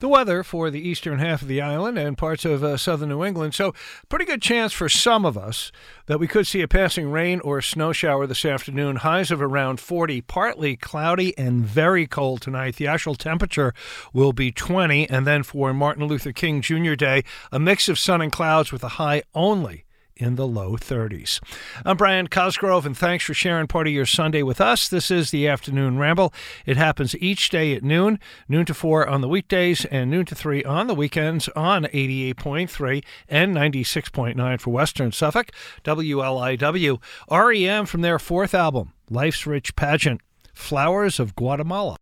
the weather for the eastern half of the island and parts of uh, southern New England. So, pretty good chance for some of us that we could see a passing rain or snow shower this afternoon. Highs of around 40, partly cloudy and very cold tonight. The actual temperature will be 20. And then for Martin Luther King Jr. Day, a mix of sun and clouds with a high only in the low 30s. I'm Brian Cosgrove, and thanks for sharing part of your Sunday with us. This is the Afternoon Ramble. It happens each day at noon, noon to 4 on the weekdays, and noon to 3 on the weekends on 88.3 and 96.9 for Western Suffolk, WLIW. REM from their fourth album, Life's Rich Pageant, Flowers of Guatemala.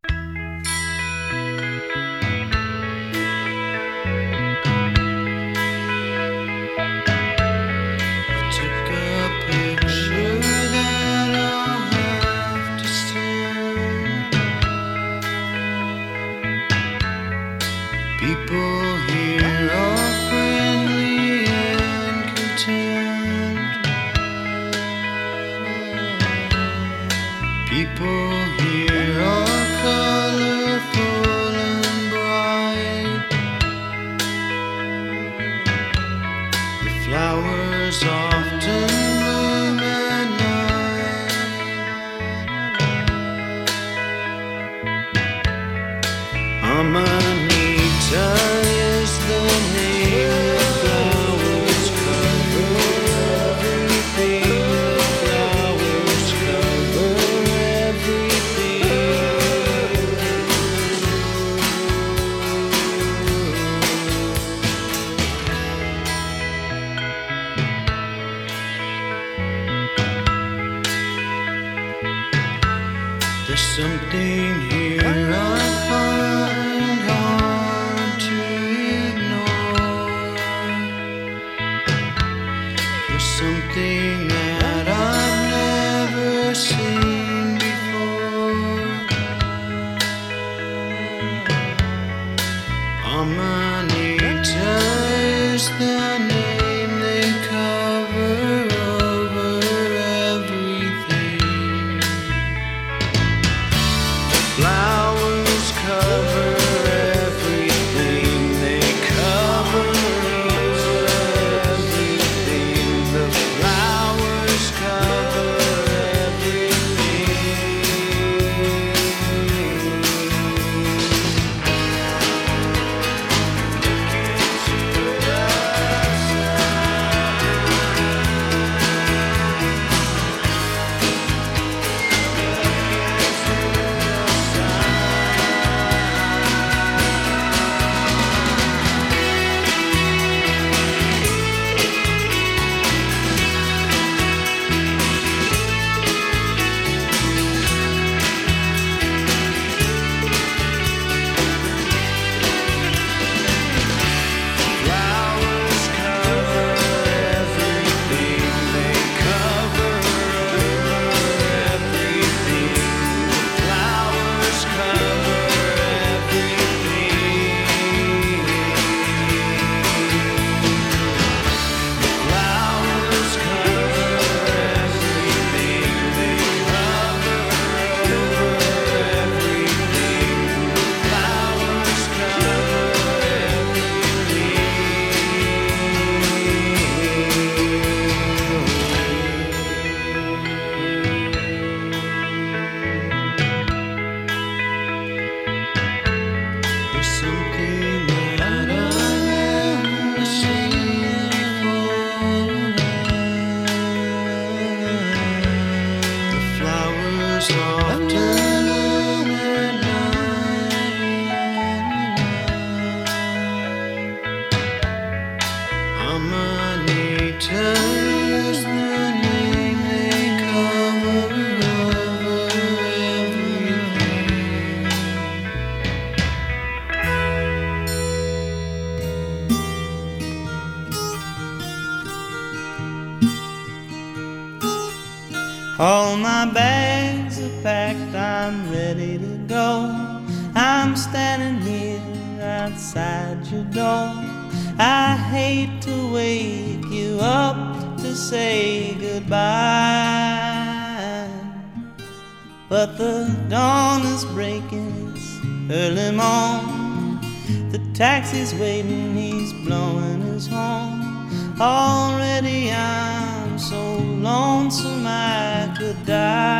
Already I'm so lonesome I could die.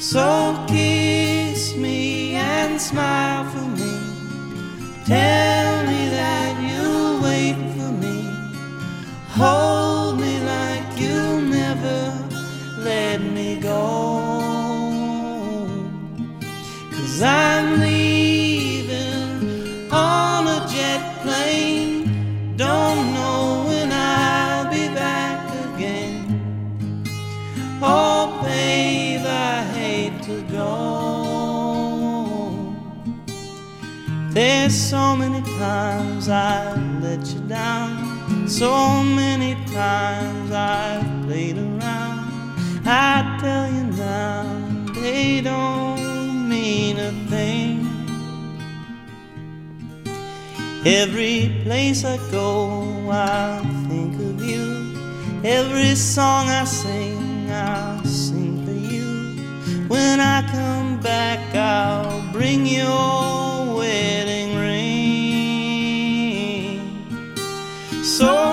So kiss me and smile times I've let you down. So many times I've played around. I tell you now, they don't mean a thing. Every place I go, I think of you. Every song I sing, I'll sing for you. When I come back, I'll bring your So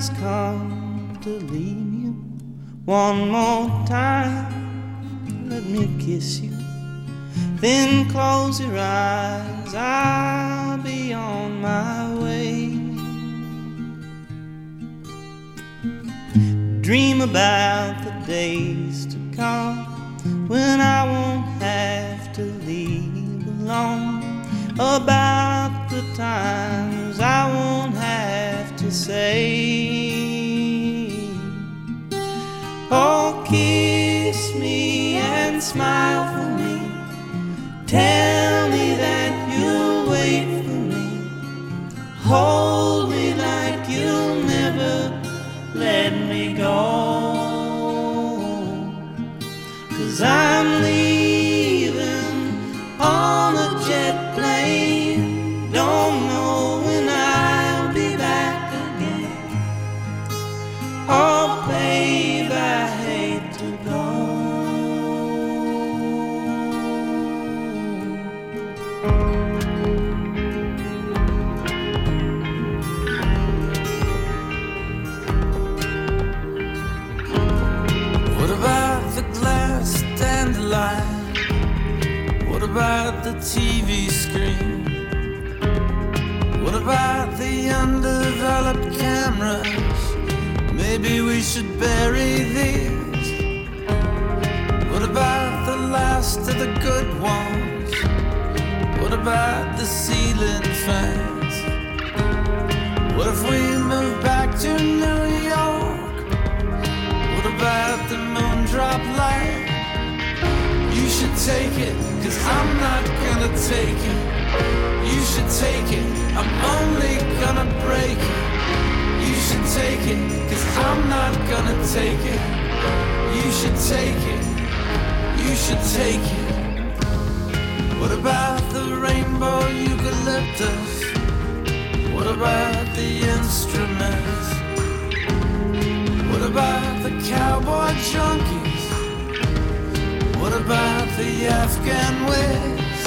has come to leave you one more time. Let me kiss you. Then close your eyes, I'll be on my way. Dream about the days to come when I won't have to leave alone. About the times I won't say. Oh, kiss me and smile for me. Tell me that you'll wait for me. Hold me like you'll never let me go. Cause I'm the TV screen? What about the undeveloped cameras? Maybe we should bury these. What about the last of the good ones? What about the ceiling fans? What if we move back to New York? What about the moon drop light? You should take it, cause I'm not gonna take it. You should take it, I'm only gonna break it. You should take it, cause I'm not gonna take it. You should take it, you should take it. What about the rainbow eucalyptus? What about the instruments? What about the cowboy junkies? What about the Afghan Whigs?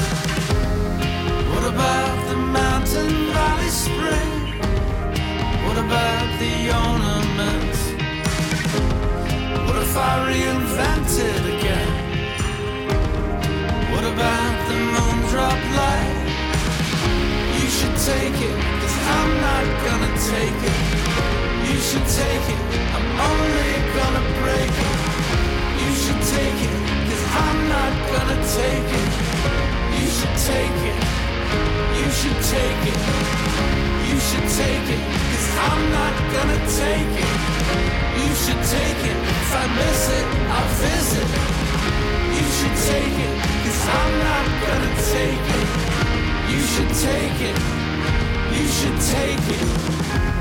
What about the mountain valley spring? What about the ornaments? What if I reinvented again? What about the moon drop light? You should take it, cause I'm not gonna take it. You should take it, I'm only gonna break it. You should take it, I'm not gonna take it. You should take it. You should take it. You should take it. Cause I'm not gonna take it. You should take it. If I miss it, I'll visit. You should take it. Cause I'm not gonna take it. You should take it. You should take it.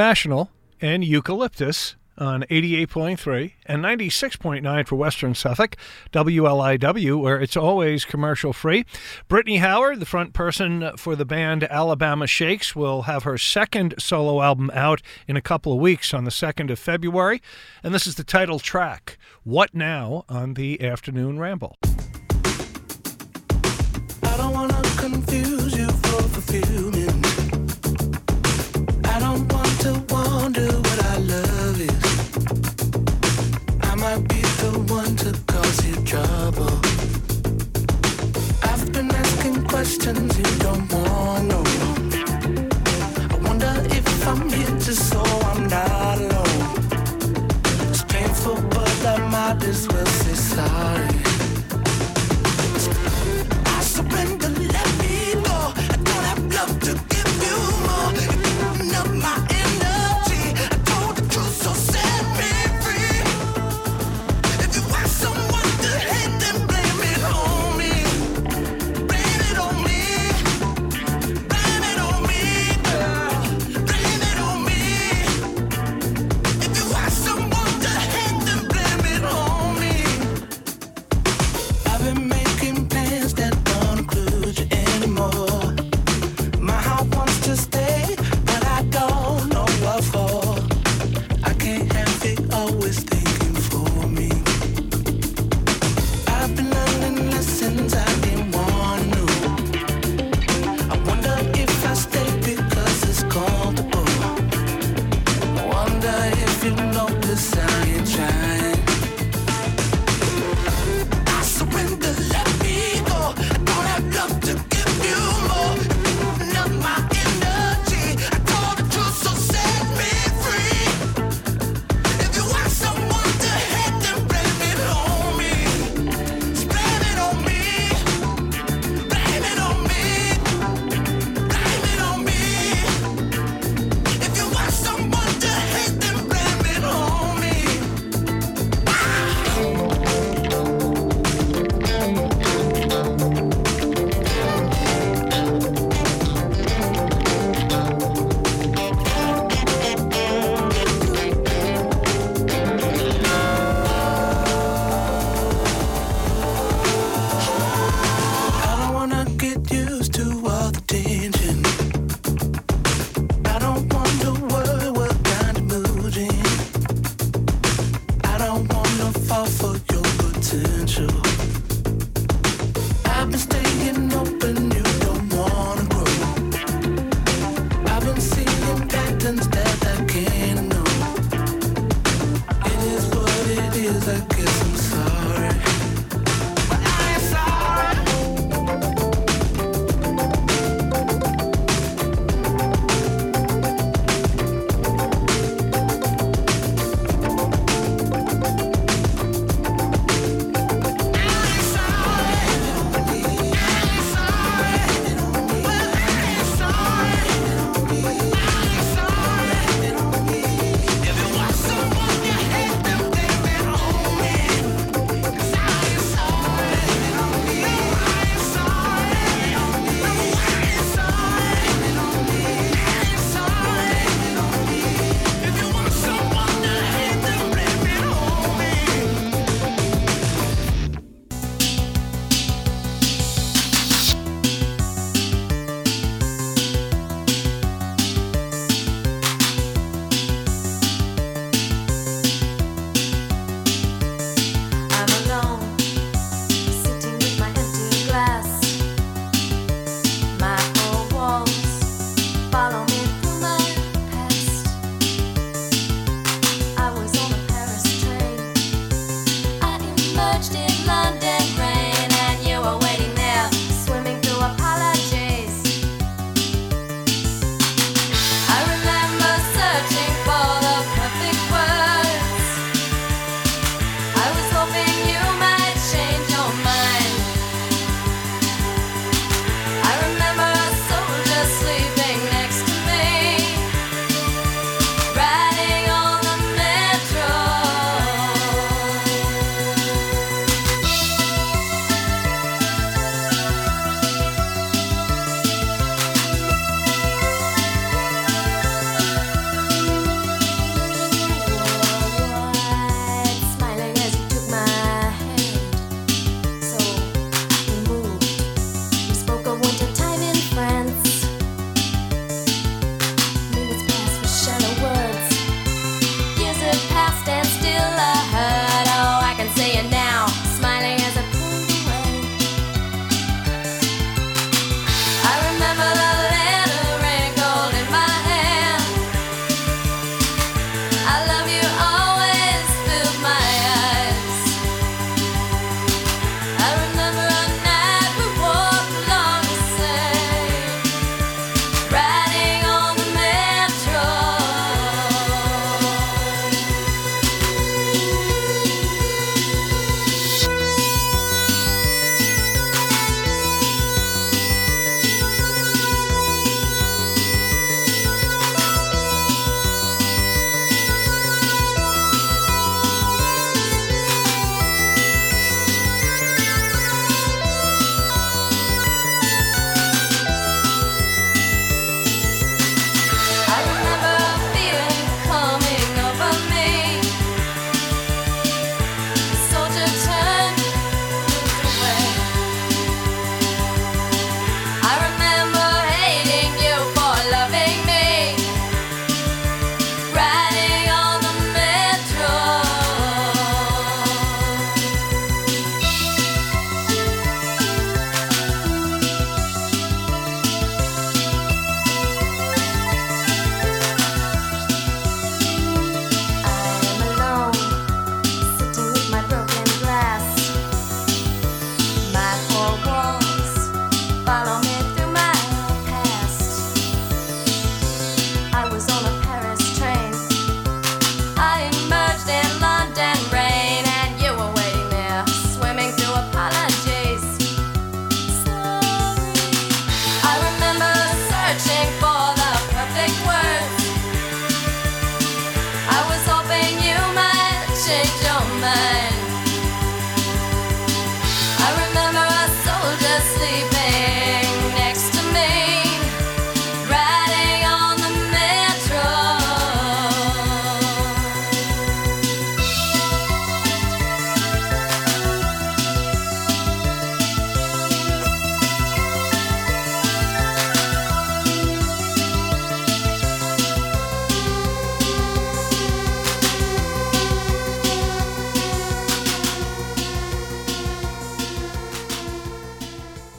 National and Eucalyptus on 88.3 and 96.9 for Western Suffolk, WLIW, where it's always commercial free. Brittany Howard, the front person for the band Alabama Shakes, will have her second solo album out in a couple of weeks on the 2nd of February. And this is the title track, What Now, on the Afternoon Ramble. I don't want to confuse you for fulfillment. questions you don't wanna know. I wonder if I'm here just so I'm not alone. It's painful, but I might as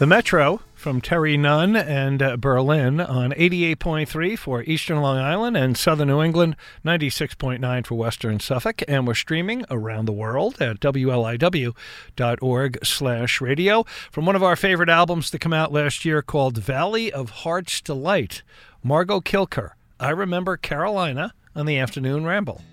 The Metro from Terry Nunn and uh, Berlin on 88.3 for Eastern Long Island and Southern New England, 96.9 for Western Suffolk, and we're streaming around the world at wliw.org slash radio from one of our favorite albums to come out last year called Valley of Heart's Delight, Margo Cilker. I Remember Carolina on the Afternoon Ramble.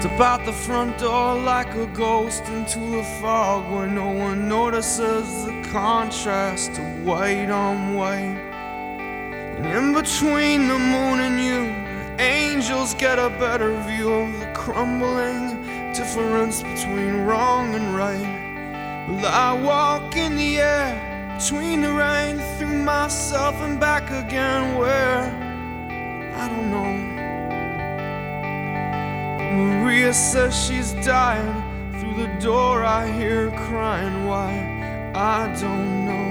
Step out the front door like a ghost into a fog where no one notices the contrast of white on white. And in between the moon and you, angels get a better view of the crumbling difference between wrong and right. Well, I walk in the air between the rain through myself and back again. Where? Maria says she's dying. Through the door, I hear her crying. Why? I don't know.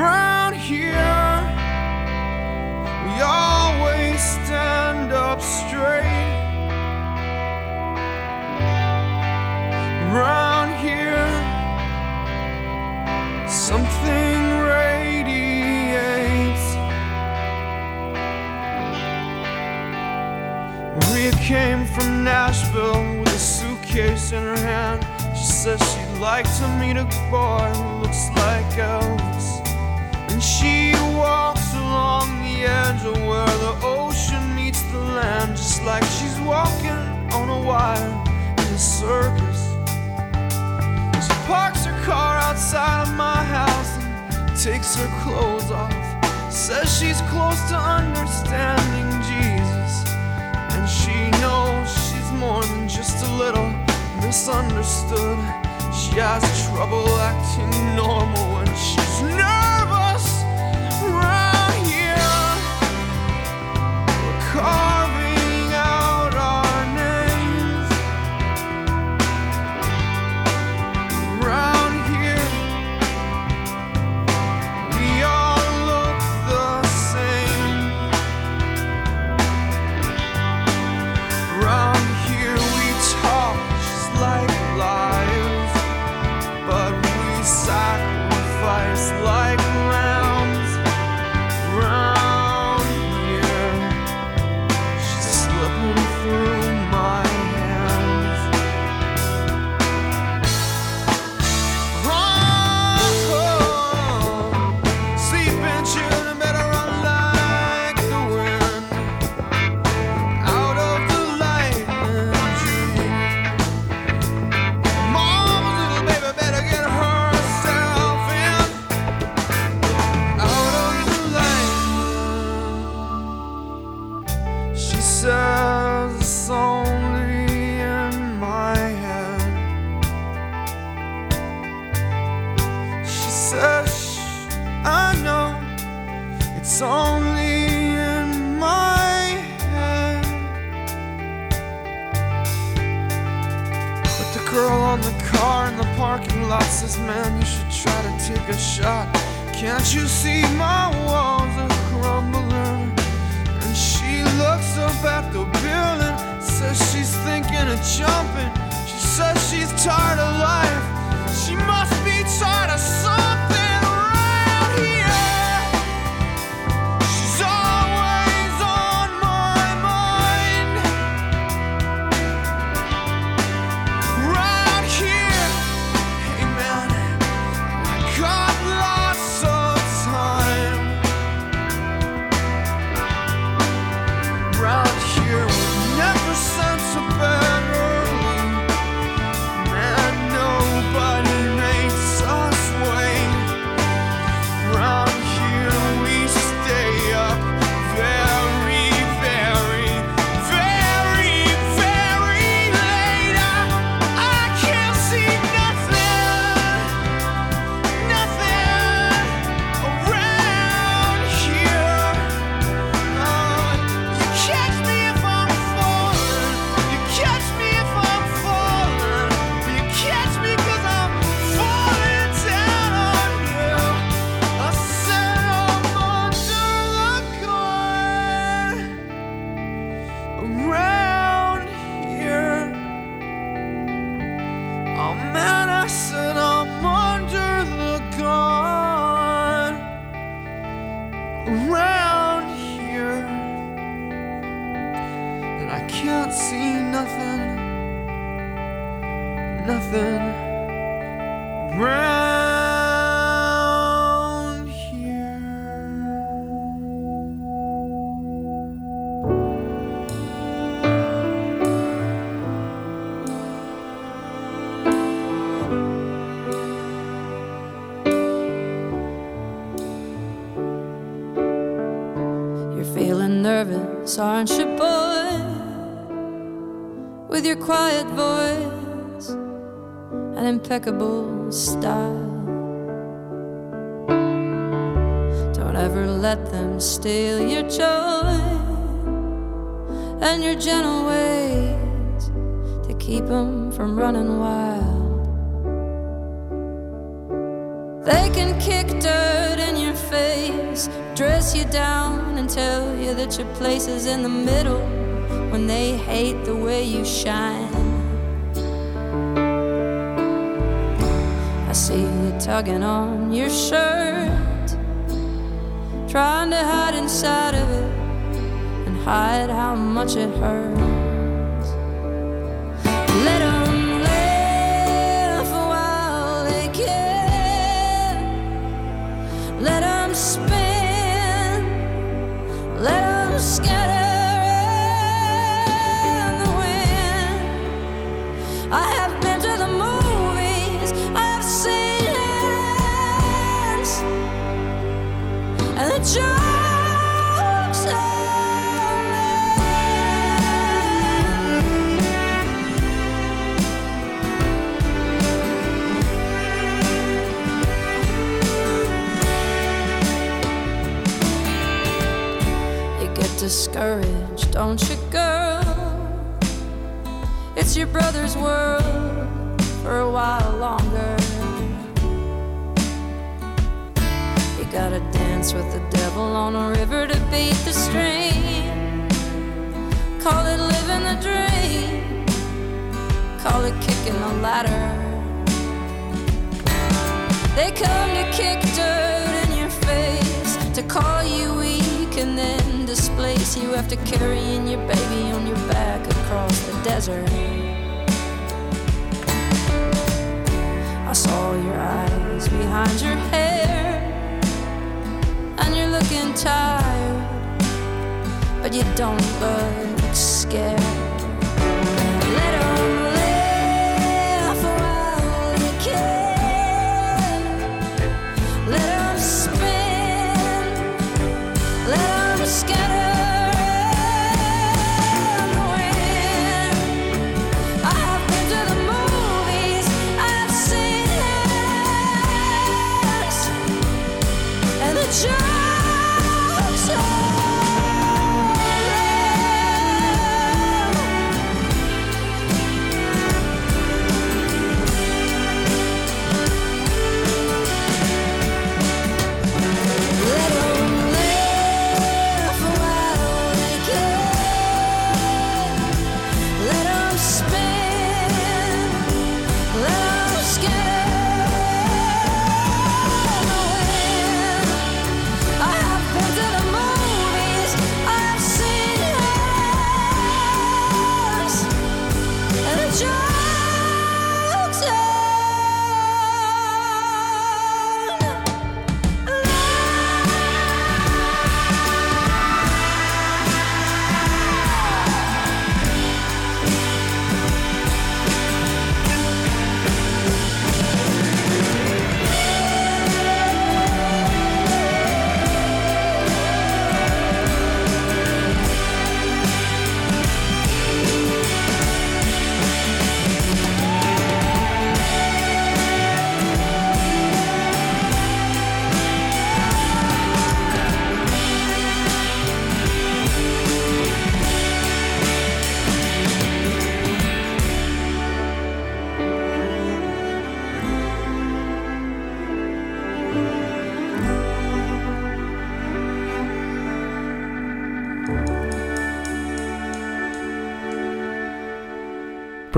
Round here, we always stand up straight. Round here, something came from Nashville with a suitcase in her hand. She says she'd like to meet a boy who looks like Elvis. And she walks along the edge of where the ocean meets the land, just like she's walking on a wire in a circus. She parks her car outside of my house and takes her clothes off. Says she's close to understanding more than just a little misunderstood. She has trouble acting normal when she's nervous. Right here, shot. Can't you see my walls are crumbling? And she looks up at the building, says she's thinking of jumping. She says she's tired of life. Nothing round impeccable style. Don't ever let them steal your joy and your gentle ways to keep them from running wild. They can kick dirt in your face, dress you down, and tell you that your place is in the middle when they hate the way you shine. I see you tugging on your shirt, trying to hide inside of it and hide how much it hurts.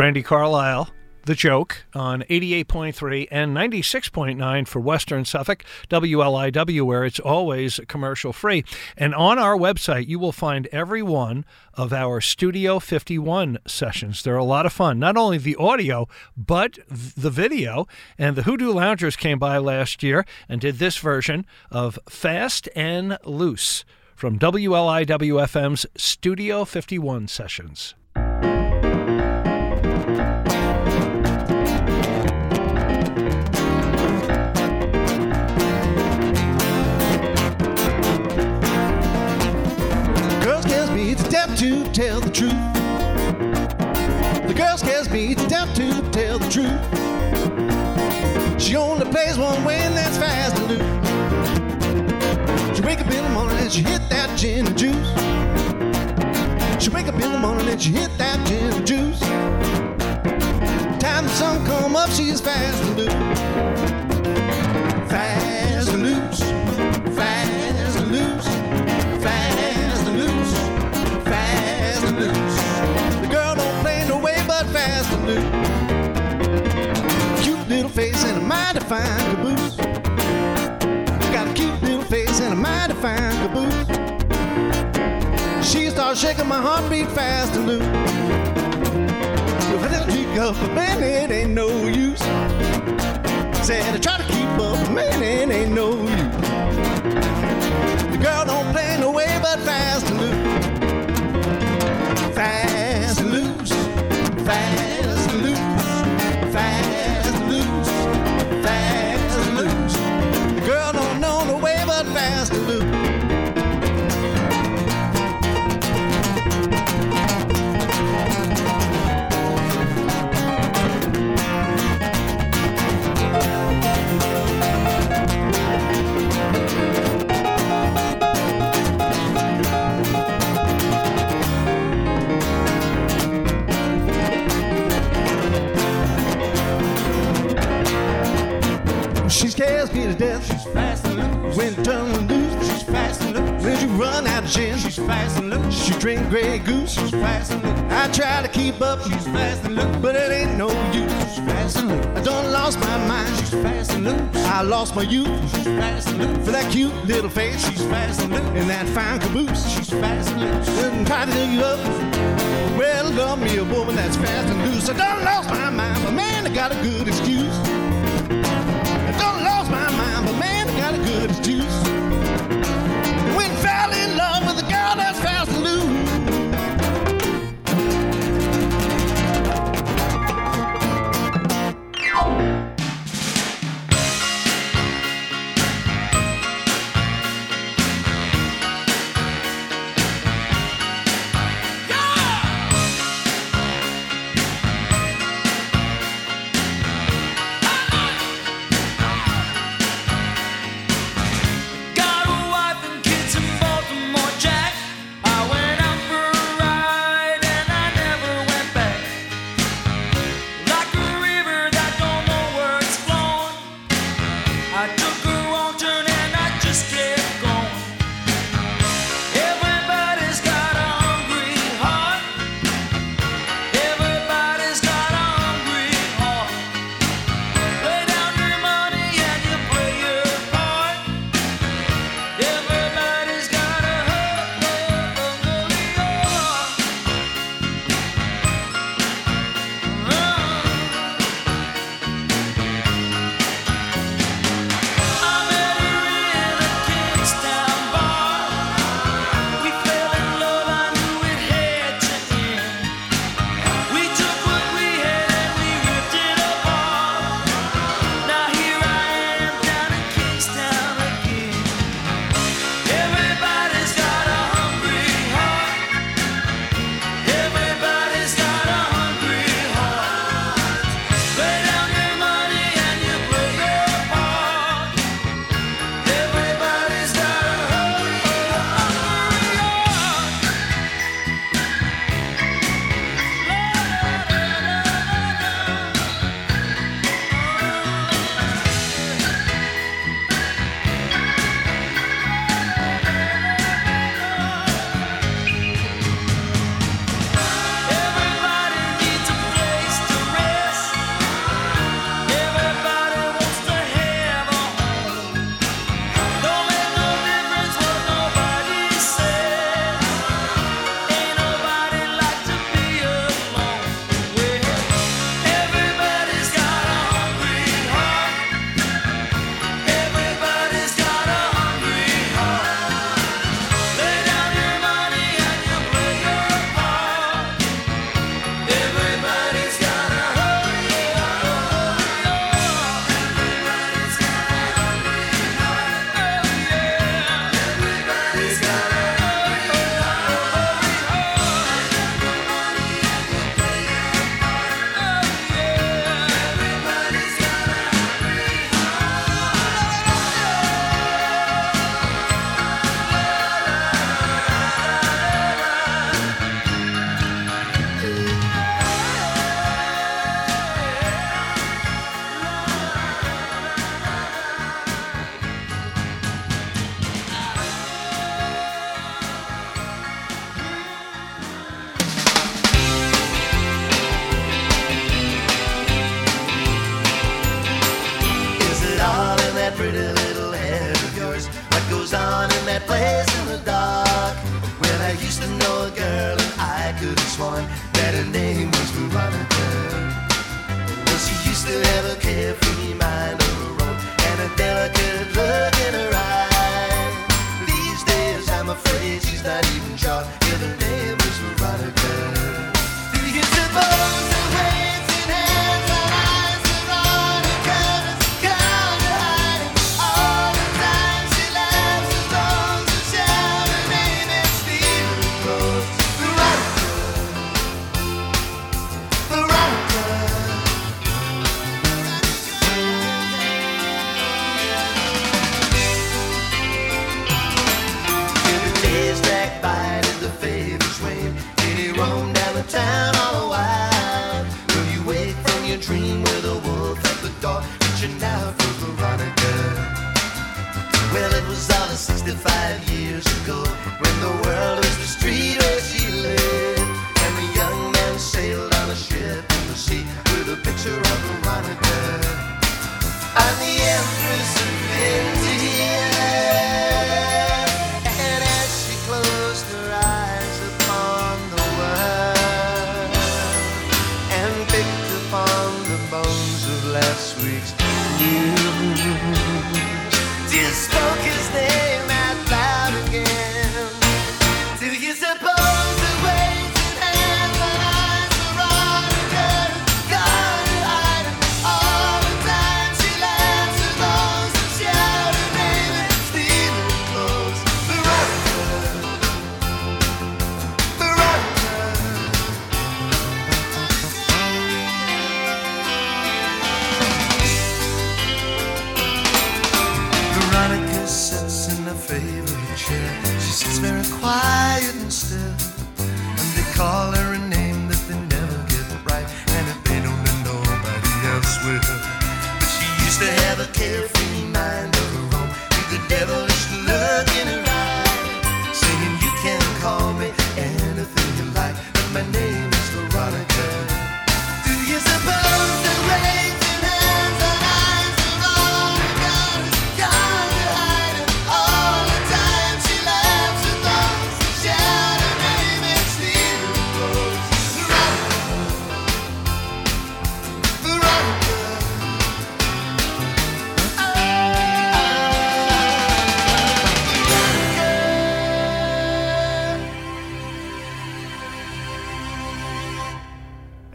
Brandi Carlile, The Joke, on 88.3 and 96.9 for Western Suffolk, WLIW, where it's always commercial free. And on our website, you will find every one of our Studio 51 sessions. They're a lot of fun. Not only the audio, but the video. And the Hoodoo Loungers came by last year and did this version of Fast and Loose from WLIW-FM's Studio 51 sessions. To tell the truth. The girl scares me to death to tell the truth. She only plays one way, and that's fast and loose. She wake up in the morning and she hit that gin and juice. She wake up in the morning and she hit that gin and juice. Time the sun come up, she's fast and loose. Fast mighty fine caboose. Got a cute little face and a mighty fine caboose. She starts shaking my heartbeat fast and loose. If I don't keep up, man, it ain't no use. Said I try to keep up, man, it ain't no use. The girl don't play no way but fast and loose. Fast and loose. Fast scares me to death. She's fast and loose. When turn loose, she's fast and loose. When she run out of gin, she's fast and loose. She drink Grey Goose, she's fast and loose. I try to keep up, she's fast and loose. But it ain't no use. She's fast and loose. I done lost my mind, she's fast and loose. I lost my youth, she's fast and loose. For that cute little face, she's fast and loose. And that fine caboose, she's fast and loose. Didn't try to dig you up. Well, love me a woman that's fast and loose. I done lost my mind, but man, I got a good excuse. Man,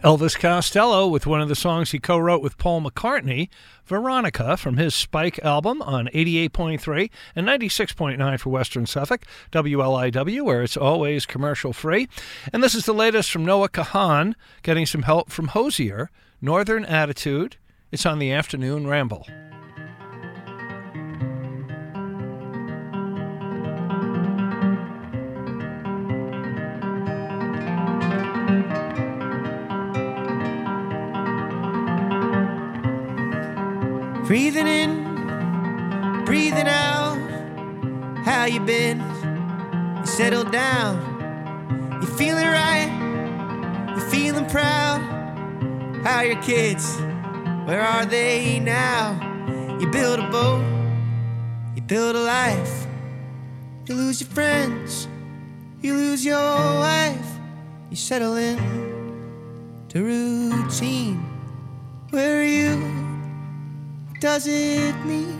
Elvis Costello with one of the songs he co wrote with Paul McCartney, Veronica, from his Spike album on 88.3 and 96.9 for Western Suffolk, WLIW, where it's always commercial free. And this is the latest from Noah Kahan, getting some help from Hozier, Northern Attitude. It's on the afternoon ramble. Breathing in, breathing out. How you been? You settled down. You feeling right? You feeling proud? How are your kids? Where are they now? You build a boat, you build a life. You lose your friends, you lose your wife. You settle in to routine. Where are you? does it mean?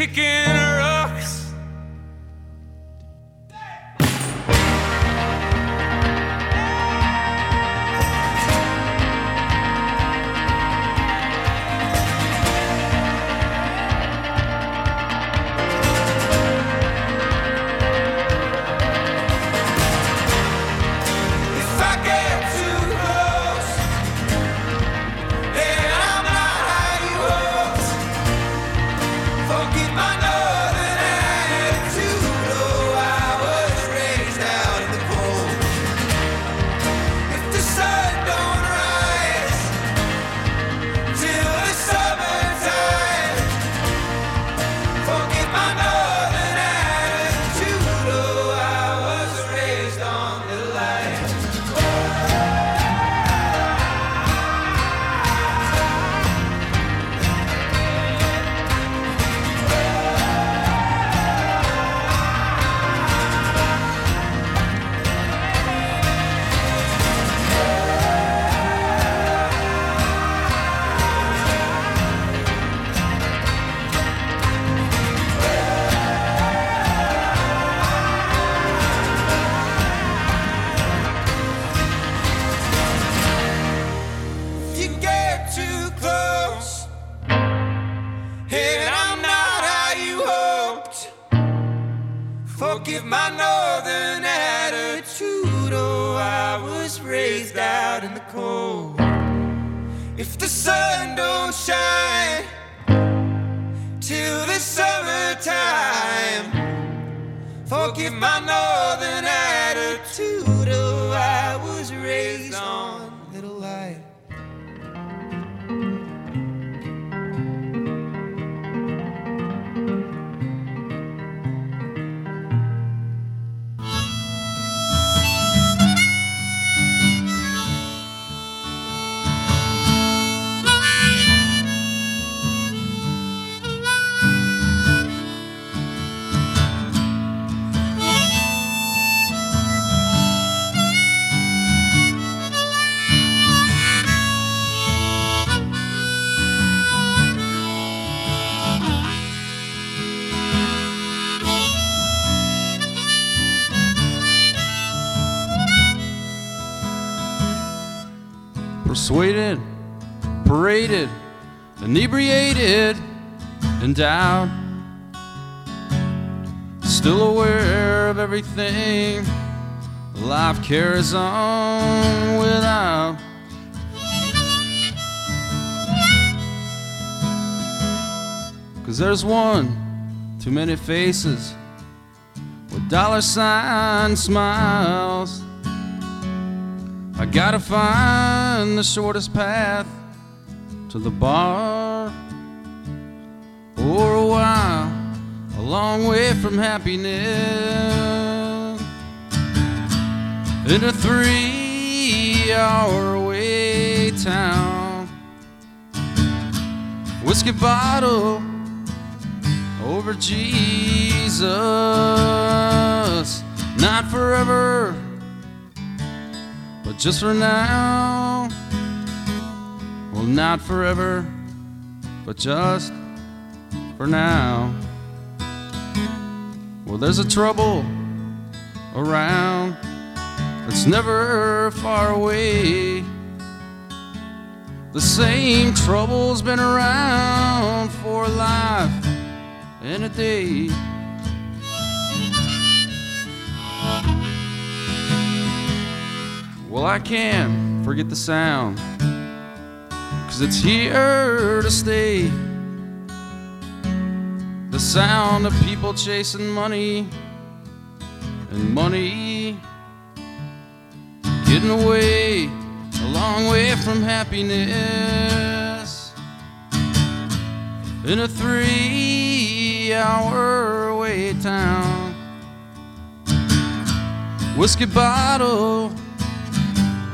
Kicking carries on without. Cause there's one too many faces with dollar sign smiles. I gotta find the shortest path to the bar for a while, a long way from happiness. In a three hour away town, whiskey bottle over Jesus, not forever but just for now. Well, not forever, but just for now. Well, there's a trouble around that's never far away. The same trouble's been around for life and a day. Well, I can't forget the sound, cause it's here to stay. The sound of people chasing money and money getting away a long way from happiness in a three hour away town whiskey bottle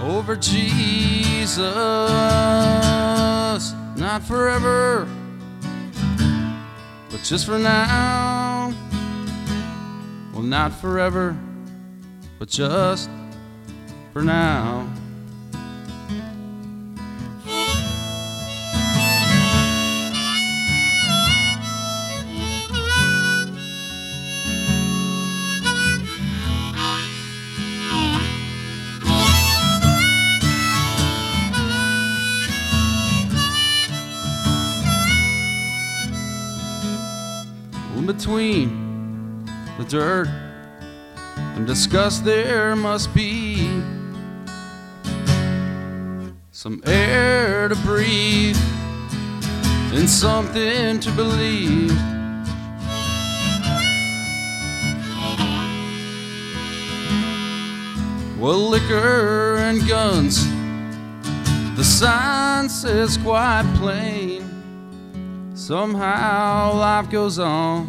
over Jesus. Not forever, but just for now. Well, not forever, but just for now. In between the dirt and disgust, there must be some air to breathe and something to believe. Well, liquor and guns, the sign says quite plain. Somehow life goes on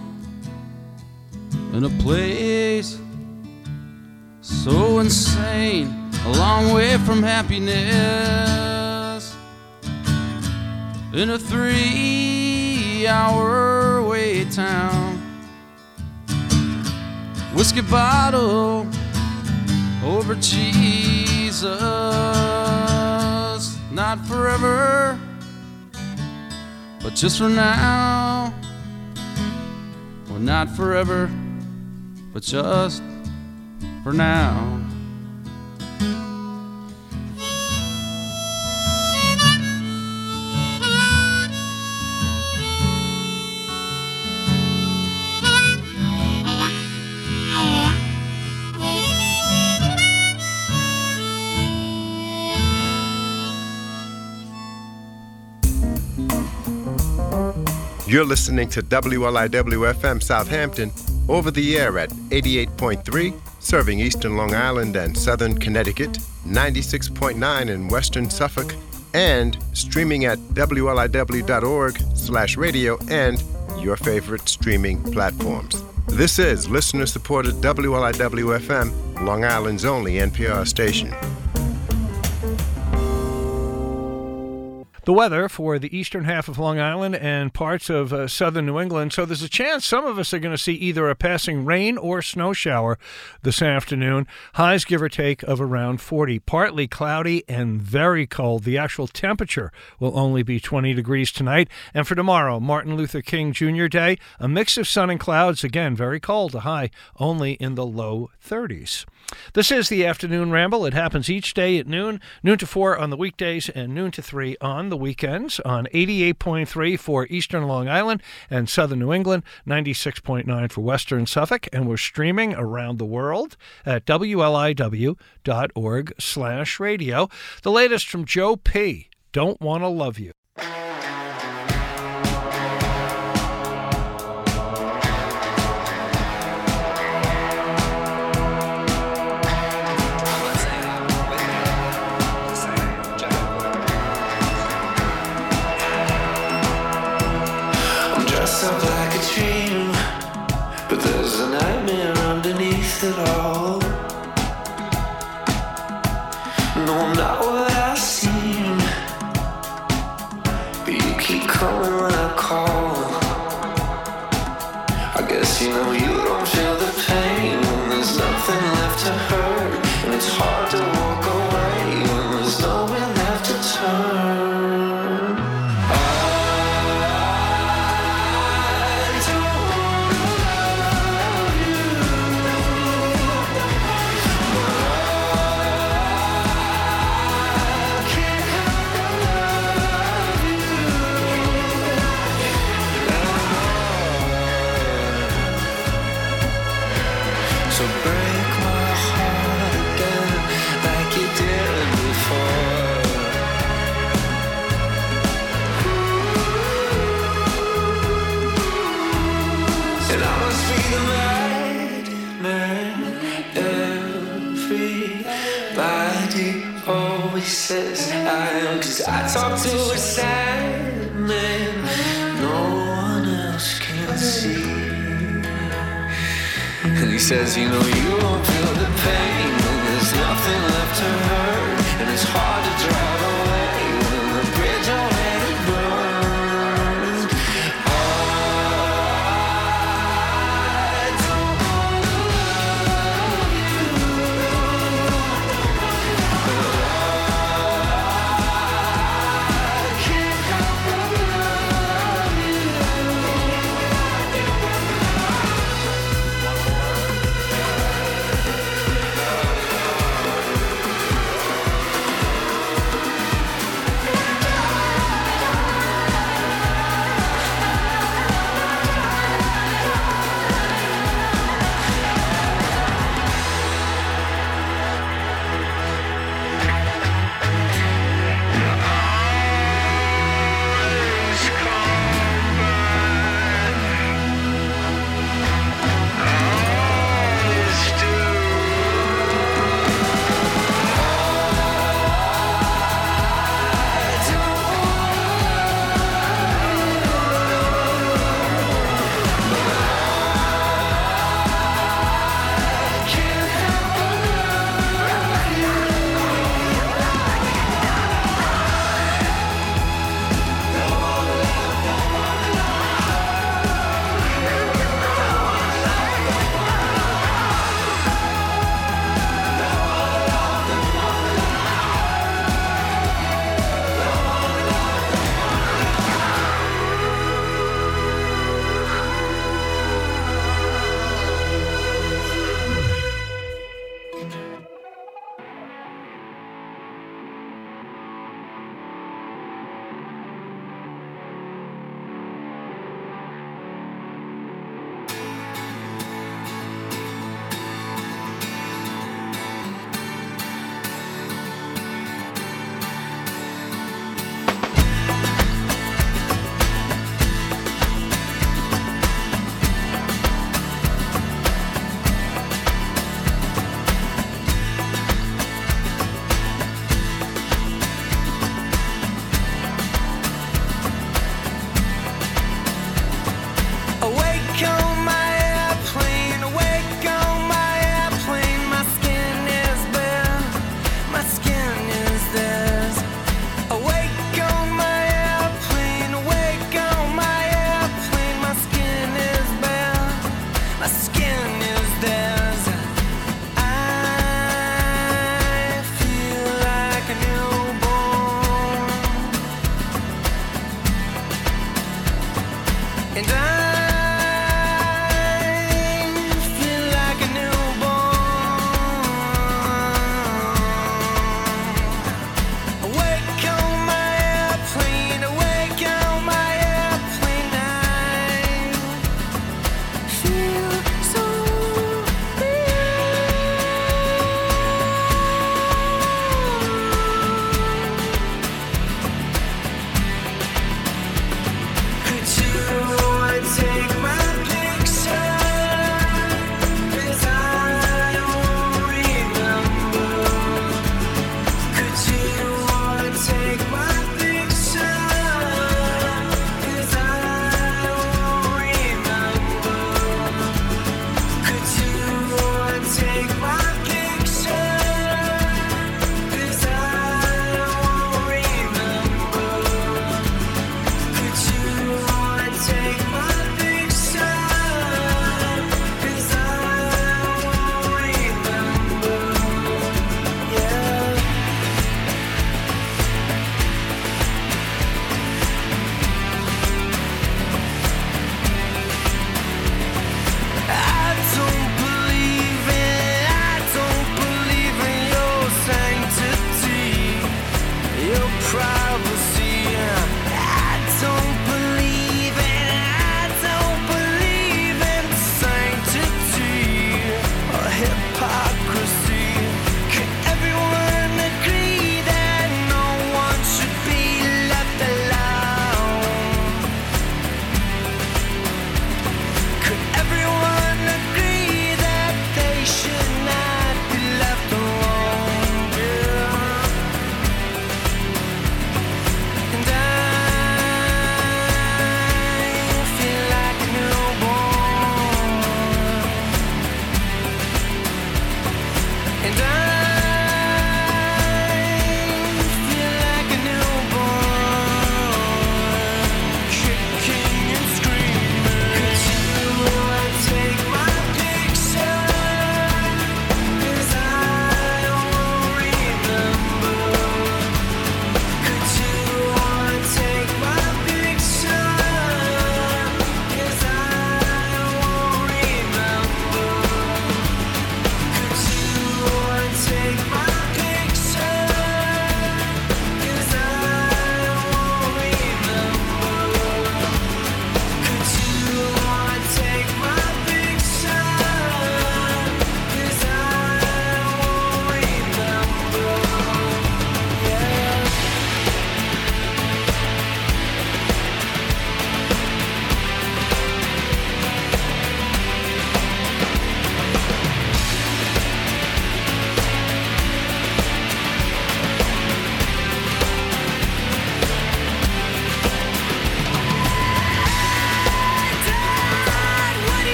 in a place so insane, a long way from happiness. In a three hour wait town, whiskey bottle over Jesus, not forever but just for now. Well, not forever, but just for now. You're listening to WLIW FM Southampton over the air at 88.3, serving eastern Long Island and southern Connecticut, 96.9 in western Suffolk, and streaming at wliw.org slash radio and your favorite streaming platforms. This is listener-supported WLIW FM, Long Island's only NPR station. The weather for the eastern half of Long Island and parts of uh, southern New England. So there's a chance some of us are going to see either a passing rain or snow shower this afternoon. Highs, give or take, of around 40. Partly cloudy and very cold. The actual temperature will only be 20 degrees tonight. And for tomorrow, Martin Luther King Jr. Day, a mix of sun and clouds. Again, very cold. A high only in the low 30s. This is the afternoon ramble. It happens each day at noon, noon to 4 on the weekdays, and noon to 3 on the weekends on 88.3 for Eastern Long Island and Southern New England, 96.9 for Western Suffolk, and we're streaming around the world at wliw.org slash radio. The latest from Joe P. Don't Want to Love You. Says, you know, you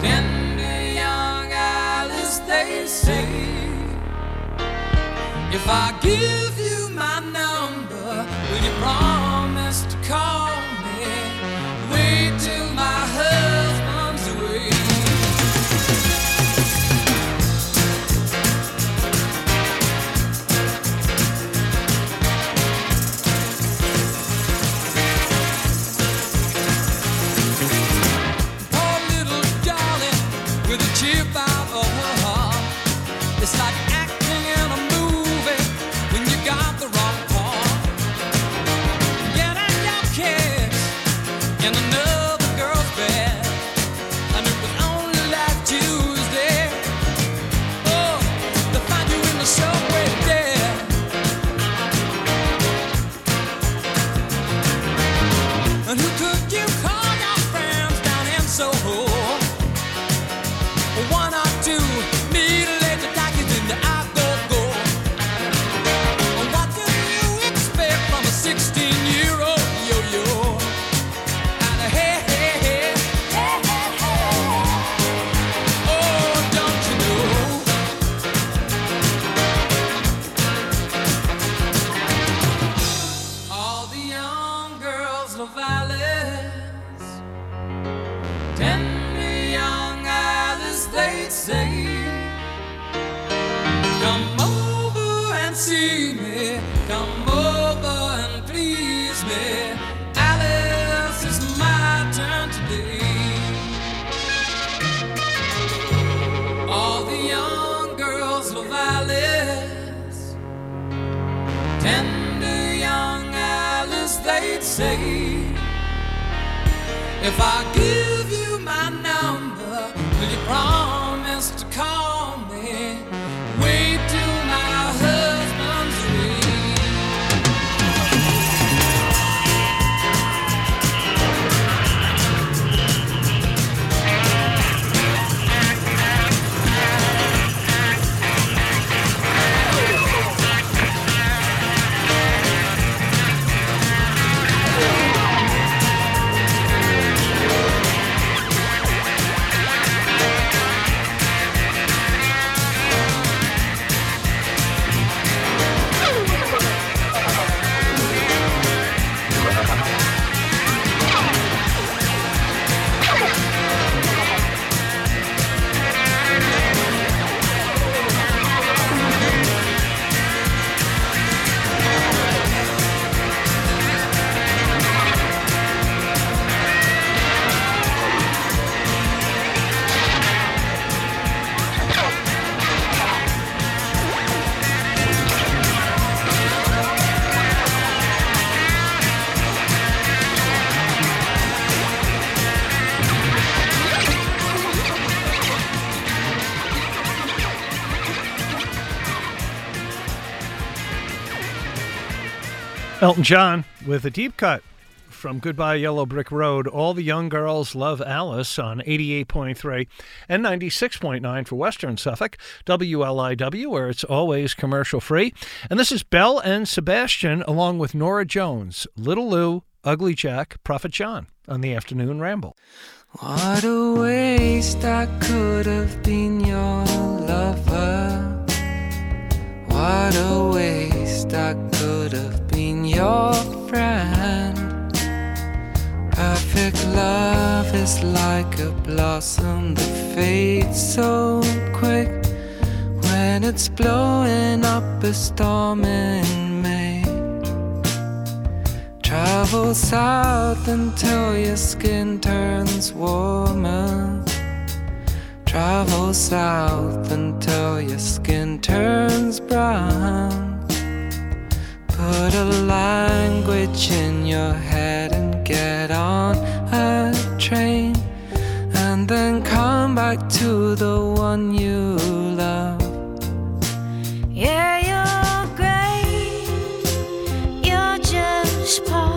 Tender young Alice, they say, if I give you my number, will you promise to call? if I Elton John with a deep cut from Goodbye Yellow Brick Road. All the young girls love Alice on 88.3 and 96.9 for Western Suffolk, WLIW, where it's always commercial free. And this is Belle and Sebastian along with Norah Jones, Little Lou, Ugly Jack, Prophet John on the afternoon ramble. What a waste I could have been your lover. What a waste I could have your friend. Perfect love is like a blossom that fades so quick when it's blowing up a storm in May. Travel south until your skin turns warmer. Travel south until your skin turns brown. Put a language in your head and get on a train. And then come back to the one you love. Yeah, you're great. You're just part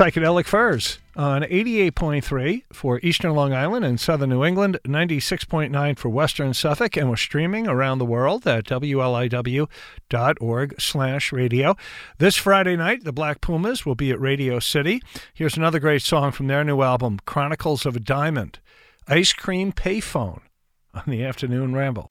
Psychedelic Furs on 88.3 for Eastern Long Island and Southern New England, 96.9 for Western Suffolk, and we're streaming around the world at wliw.org slash radio. This Friday night, the Black Pumas will be at Radio City. Here's another great song from their new album, Chronicles of a Diamond, Ice Cream Payphone on the Afternoon Ramble.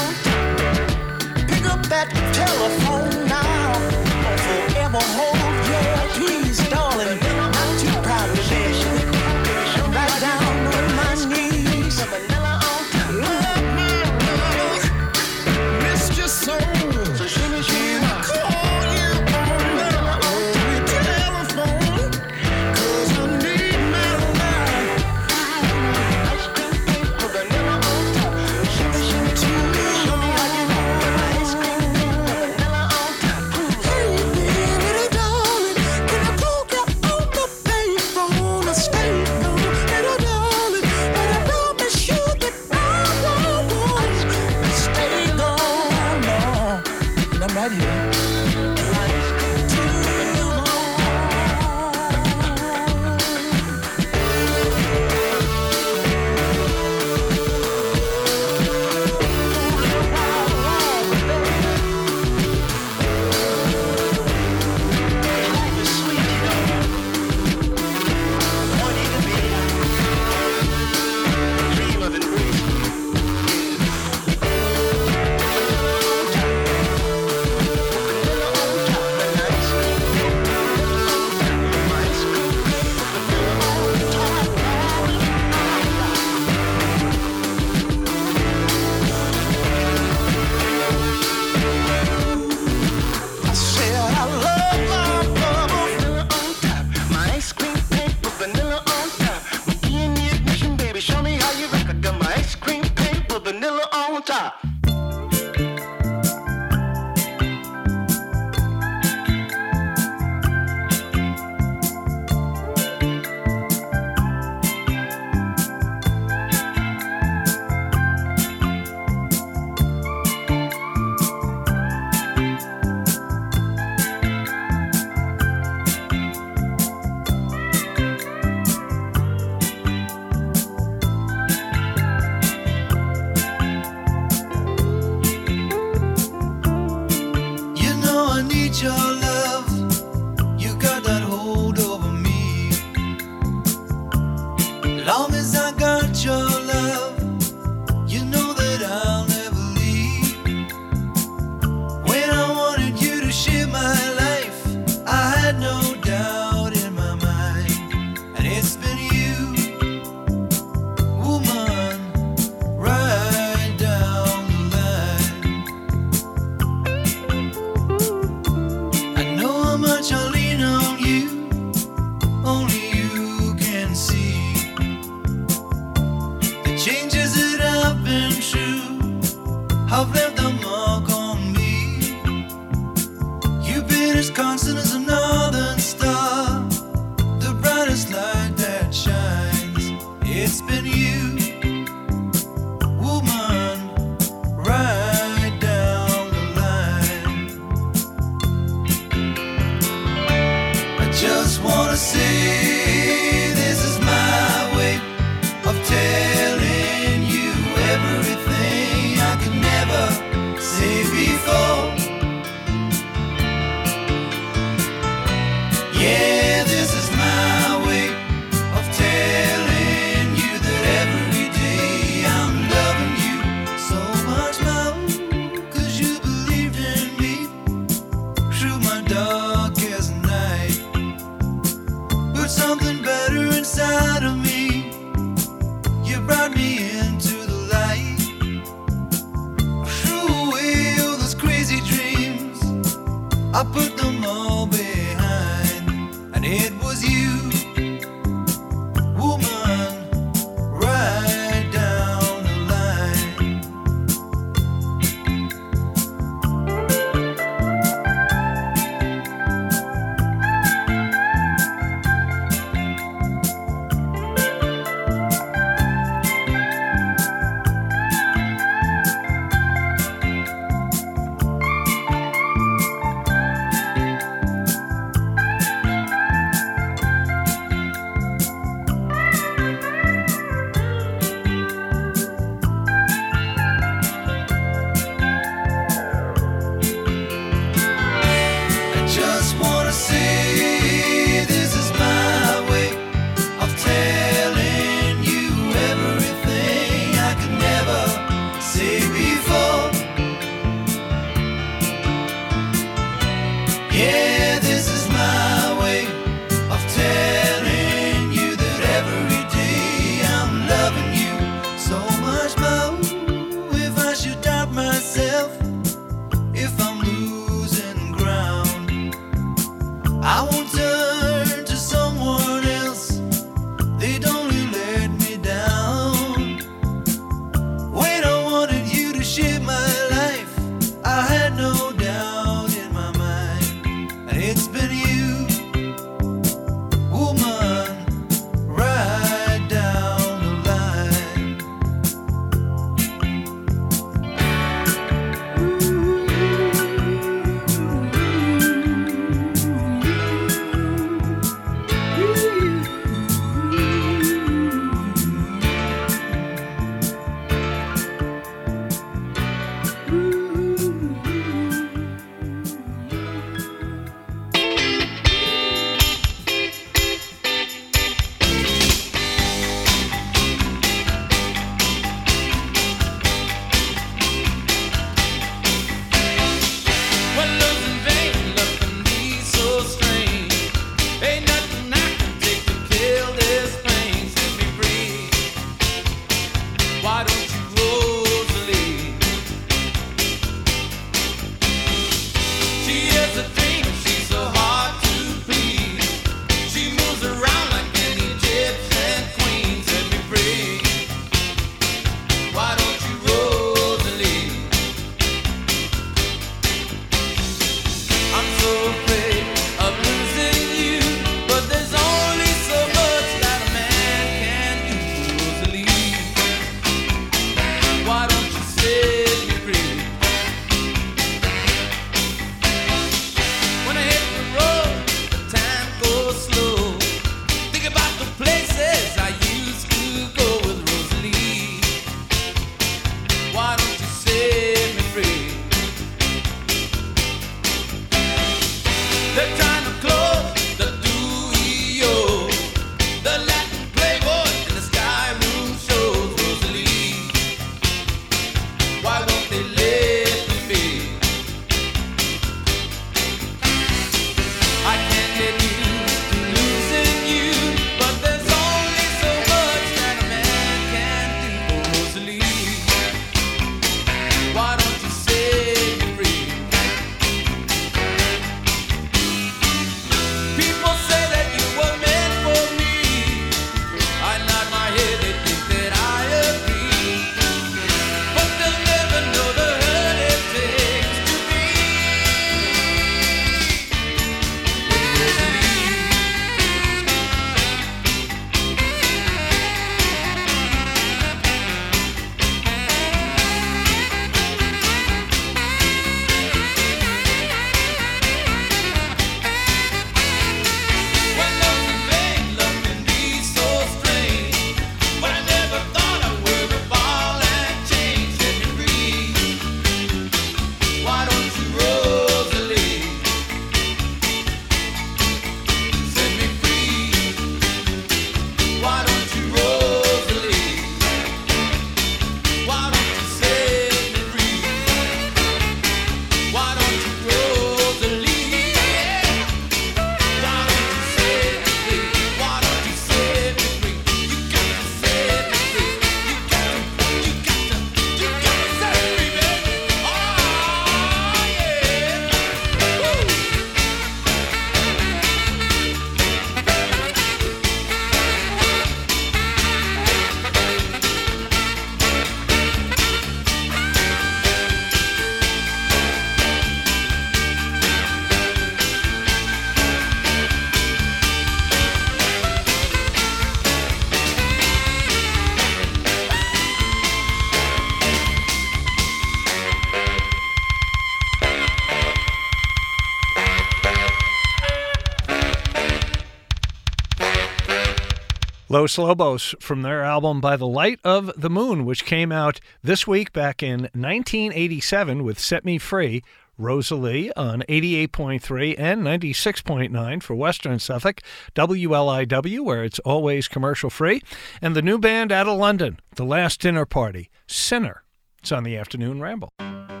Los Lobos from their album By the Light of the Moon, which came out this week back in 1987 with Set Me Free, Rosalie on 88.3 and 96.9 for Western Suffolk, WLIW, where it's always commercial free, and the new band out of London, The Last Dinner Party, Sinner. It's on the afternoon ramble. I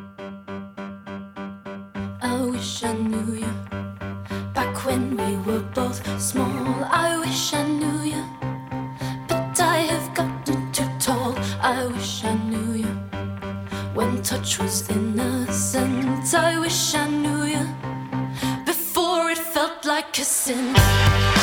wish I knew you back when we were both small. I wish I knew you I wish I knew you. When touch was innocent, I wish I knew you. Before it felt like a sin.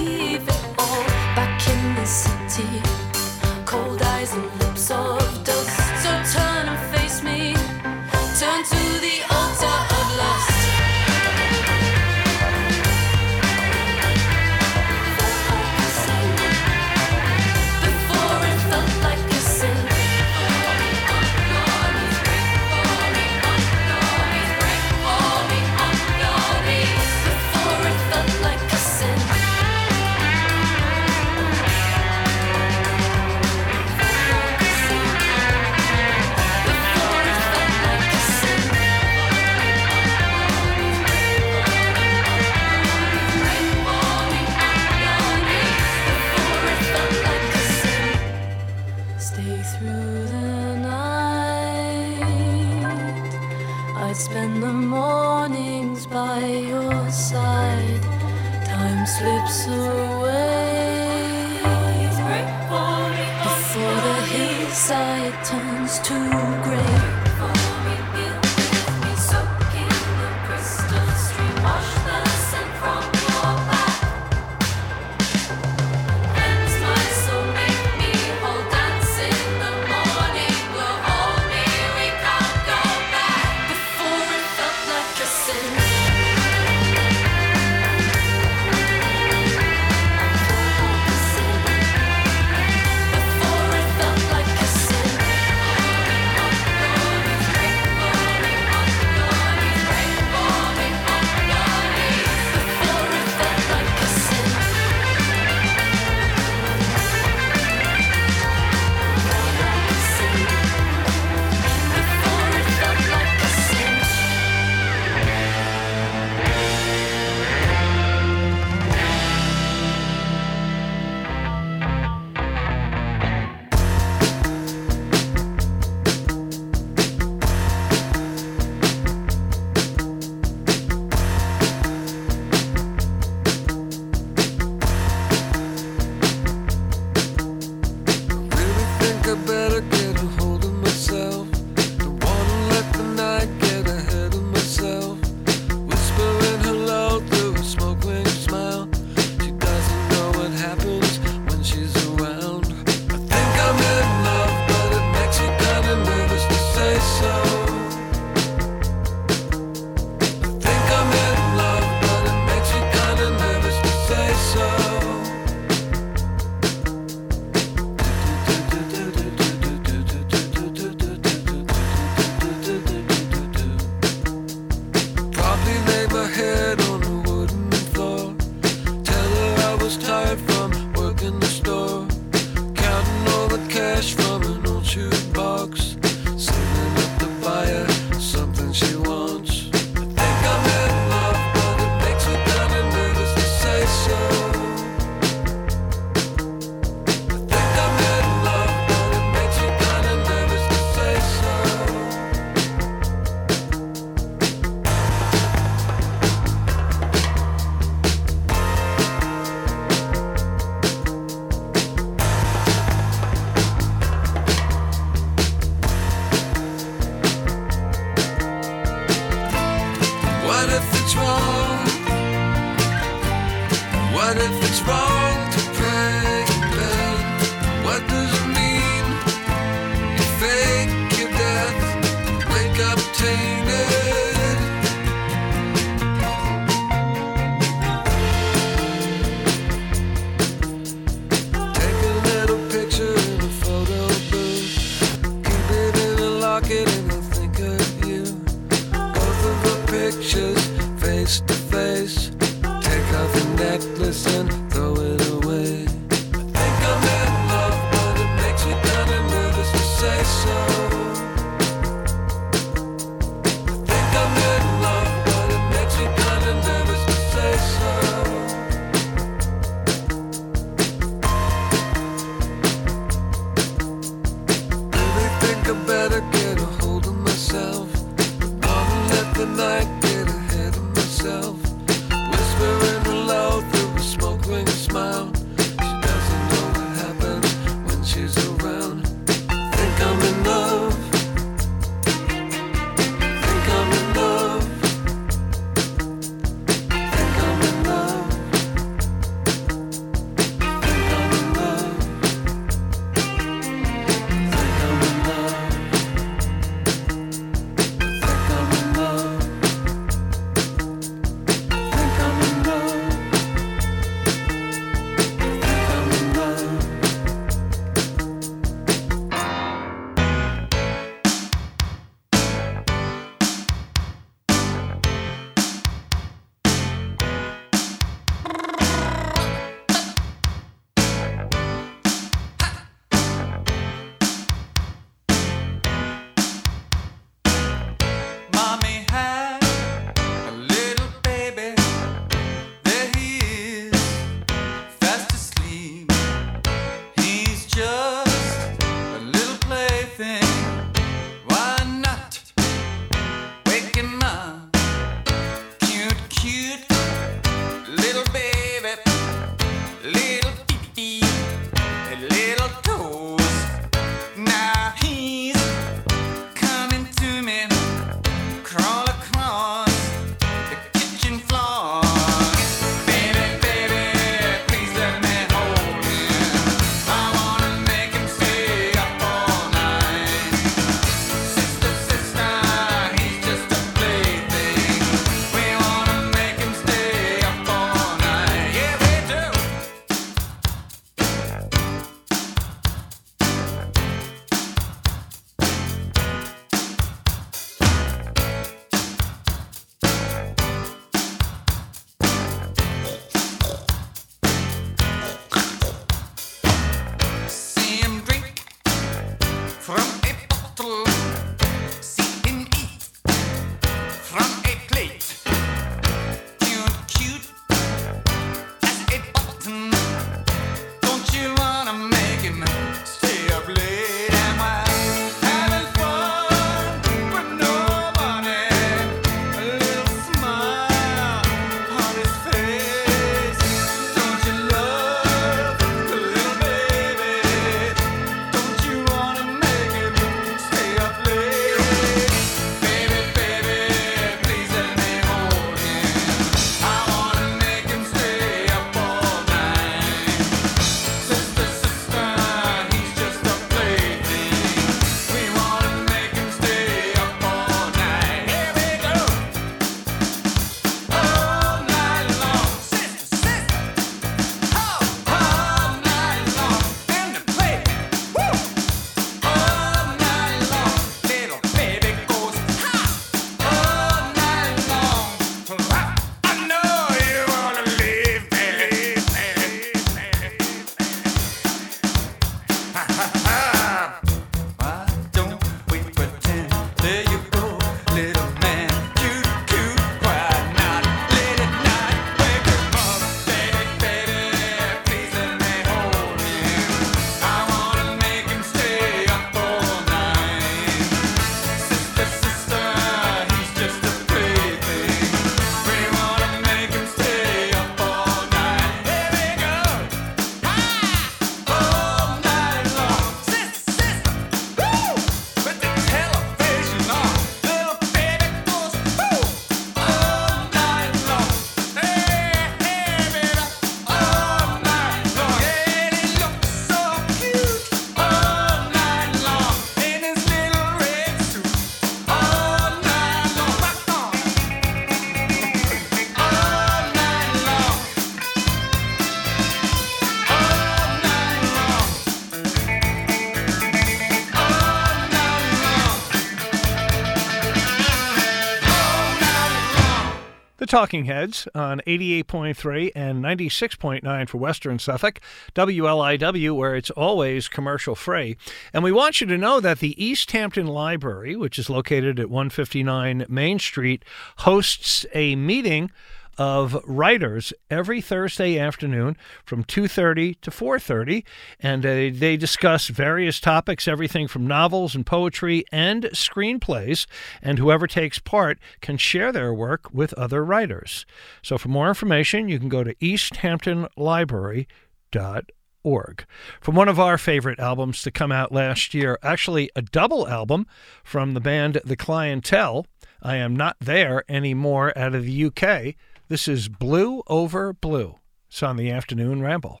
Talking Heads on 88.3 and 96.9 for Western Suffolk, WLIW, where it's always commercial free. And we want you to know that the East Hampton Library, which is located at 159 Main Street, hosts a meeting of writers every Thursday afternoon from 2:30 to 4:30 and uh, they discuss various topics everything from novels and poetry and screenplays and whoever takes part can share their work with other writers. So for more information you can go to easthamptonlibrary.org. From one of our favorite albums to come out last year, actually a double album from the band The Clientele. I am not there anymore out of the UK. This is Blue Over Blue. It's on the afternoon ramble.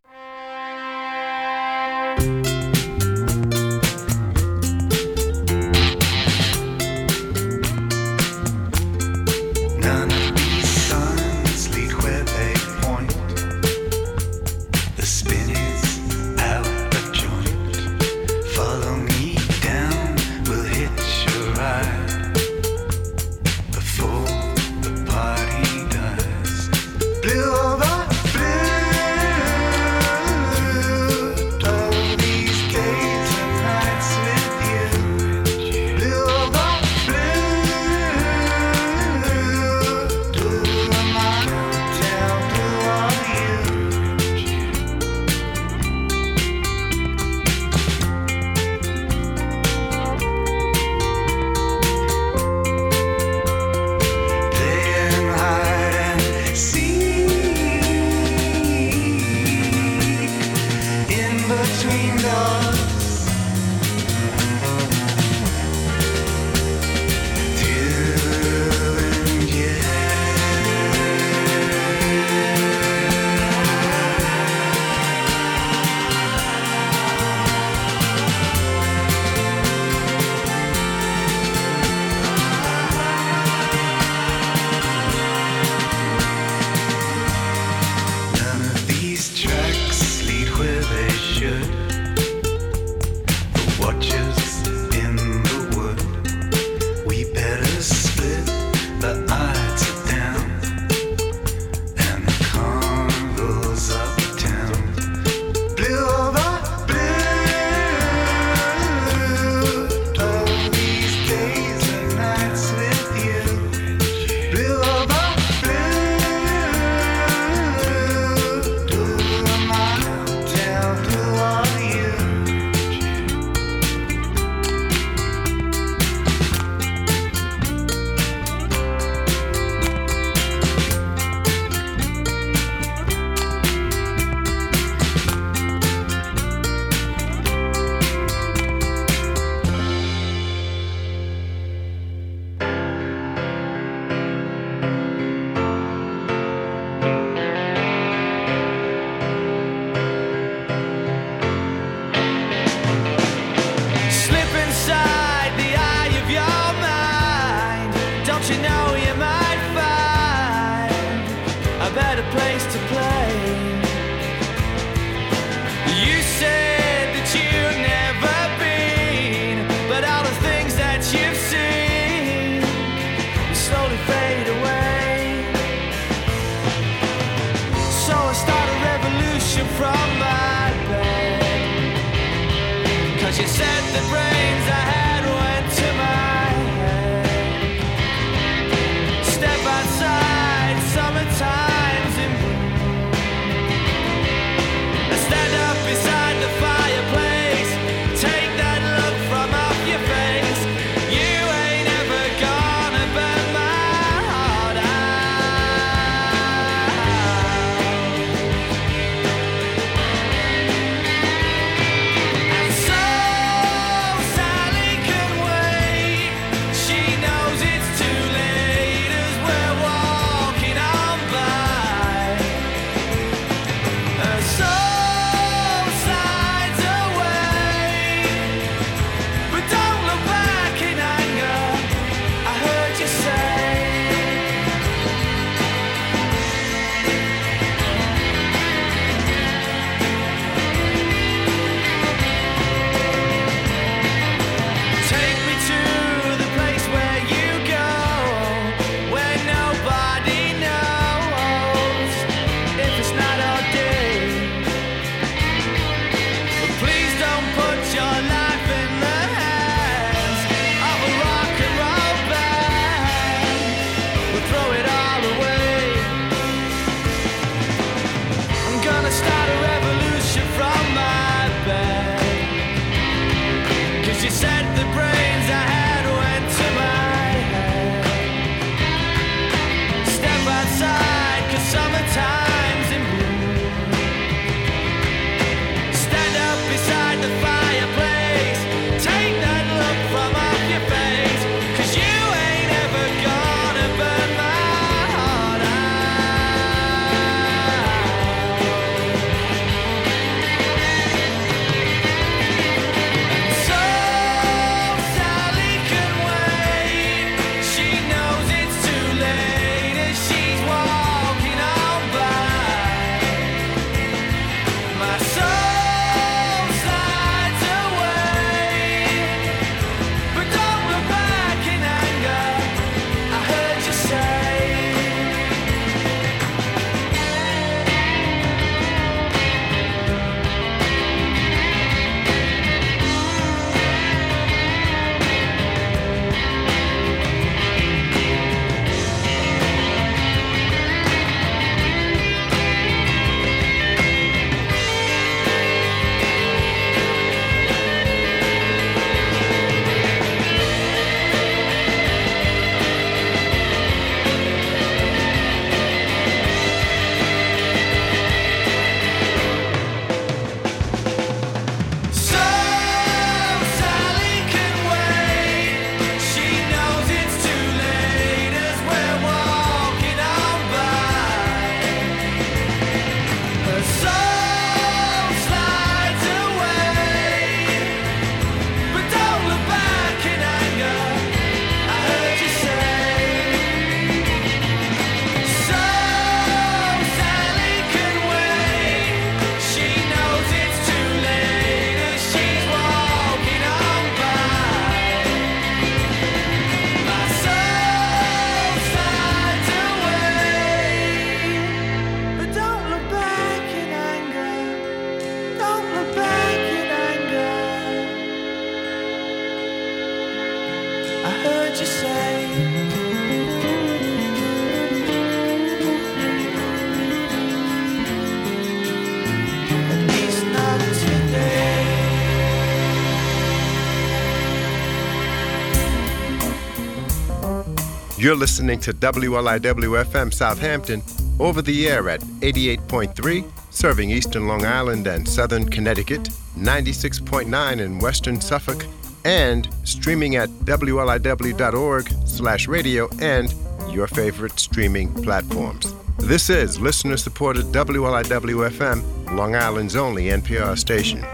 You're listening to WLIW FM Southampton over the air at 88.3, serving eastern Long Island and southern Connecticut, 96.9 in western Suffolk, and streaming at wliw.org slash radio and your favorite streaming platforms. This is listener-supported WLIW FM, Long Island's only NPR station.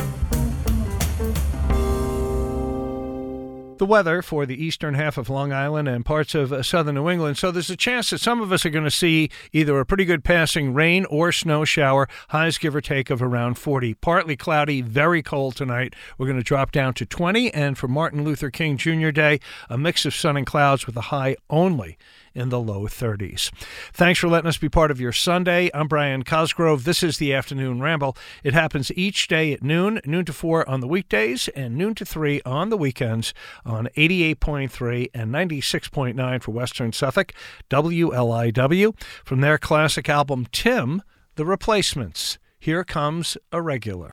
The weather for the eastern half of Long Island and parts of uh, southern New England. So there's a chance that some of us are going to see either a pretty good passing rain or snow shower, highs give or take of around 40. Partly cloudy, very cold tonight. We're going to drop down to 20. And for Martin Luther King Jr. Day, a mix of sun and clouds with a high only in the low 30s. Thanks for letting us be part of your Sunday. I'm Brian Cosgrove. This is the Afternoon Ramble. It happens each day at noon, noon to 4 on the weekdays, and noon to 3 on the weekends on 88.3 and 96.9 for Western Suffolk, WLIW. From their classic album, Tim, The Replacements. Here comes a regular.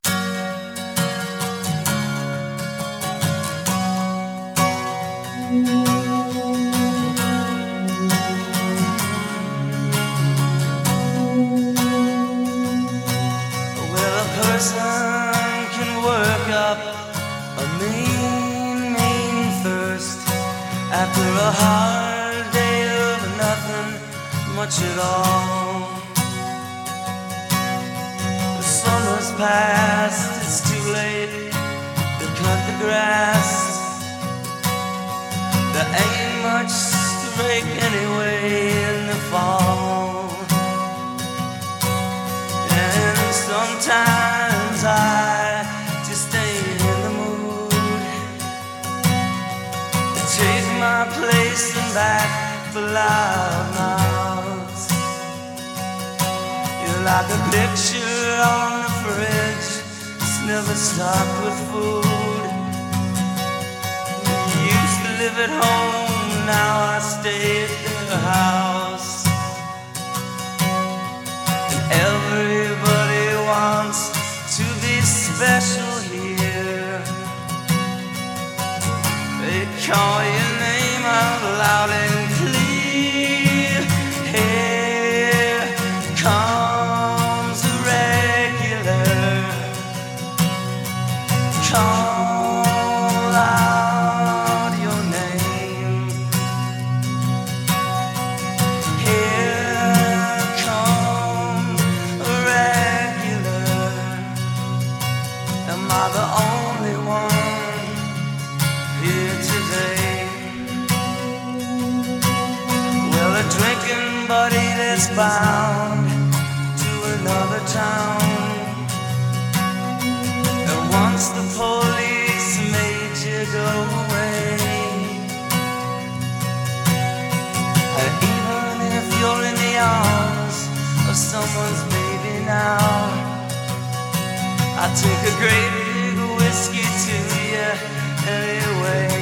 Person can work up a mean, mean thirst after a hard day of nothing much at all. The summer's past, it's too late to cut the grass. There ain't much to break anyway in the fall. And sometimes I just ain't in the mood to take my place and back for loud mouths. You're like a picture on the fridge, it's never stocked with food. You used to live at home, now I stay at the house. Special here. They call your name out loud bound to another town. And once the police made you go away. And even if you're in the arms of someone's baby now, I take a great big whiskey to you anyway.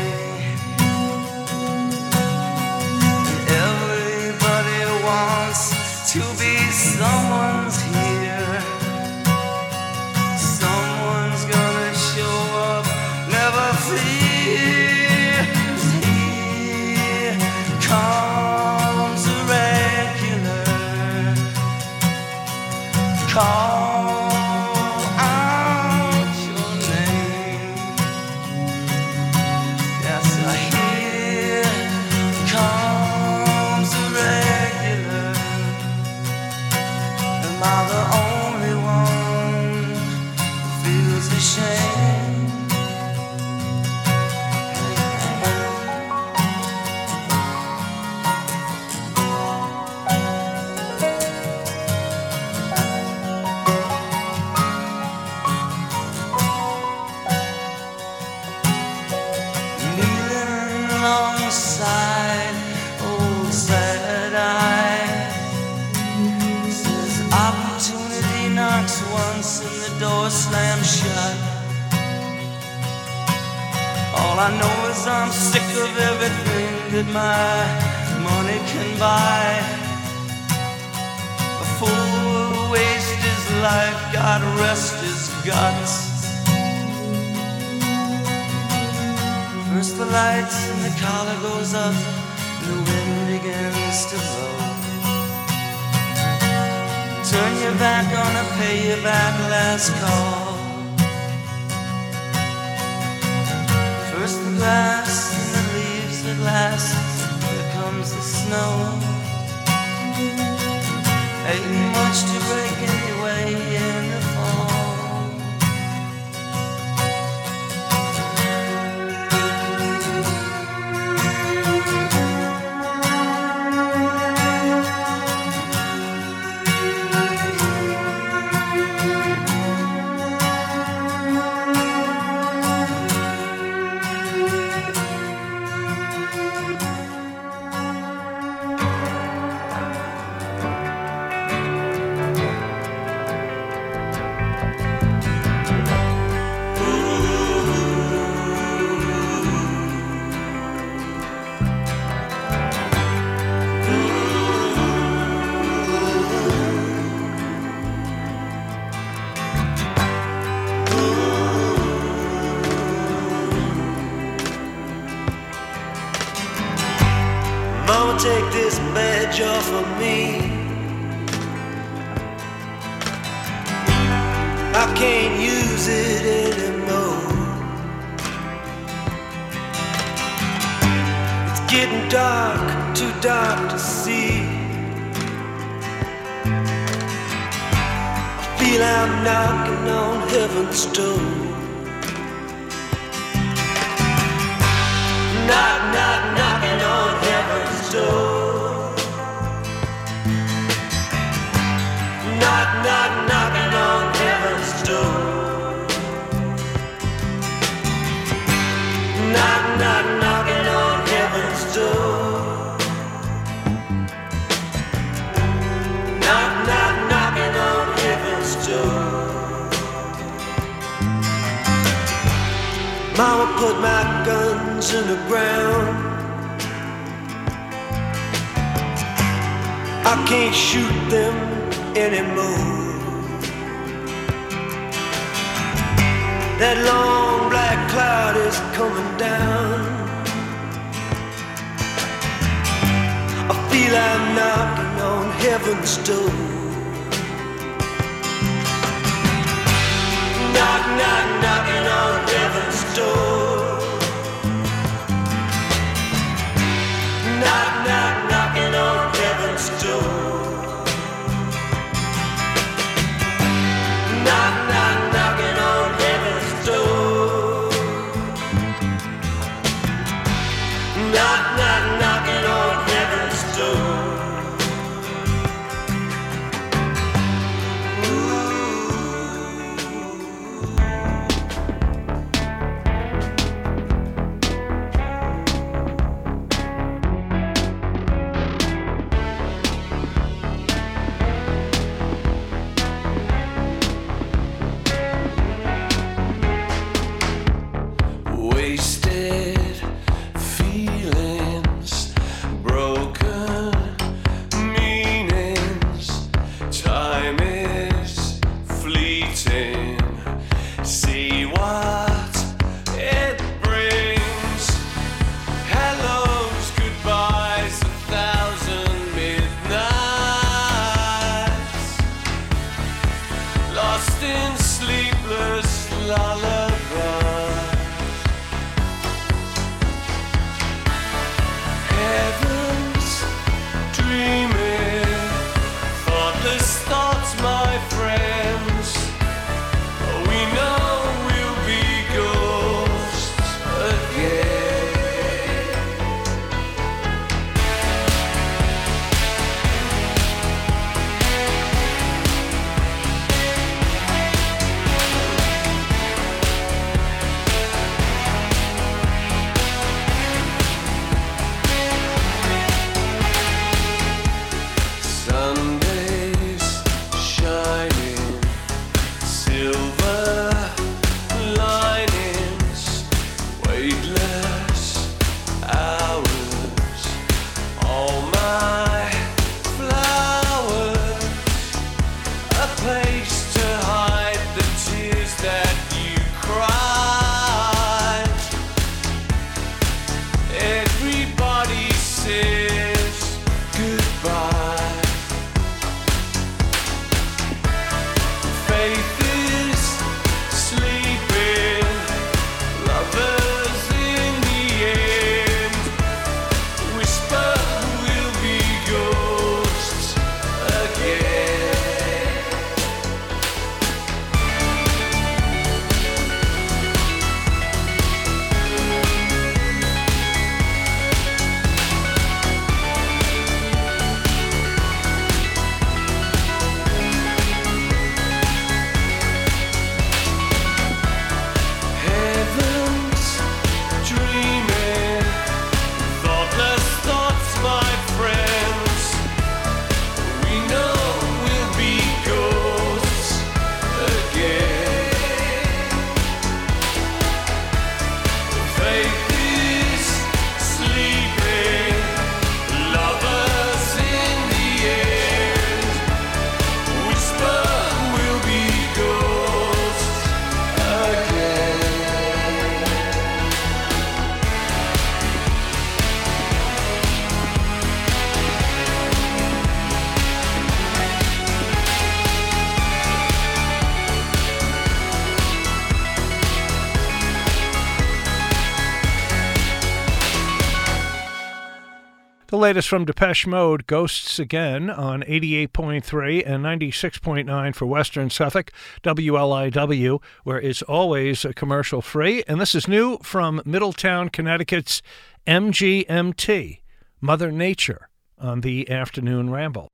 The latest from Depeche Mode, Ghosts Again, on 88.3 and 96.9 for Western Suffolk, WLIW, where it's always commercial free. And this is new from Middletown, Connecticut's MGMT, Mother Nature, on the afternoon ramble.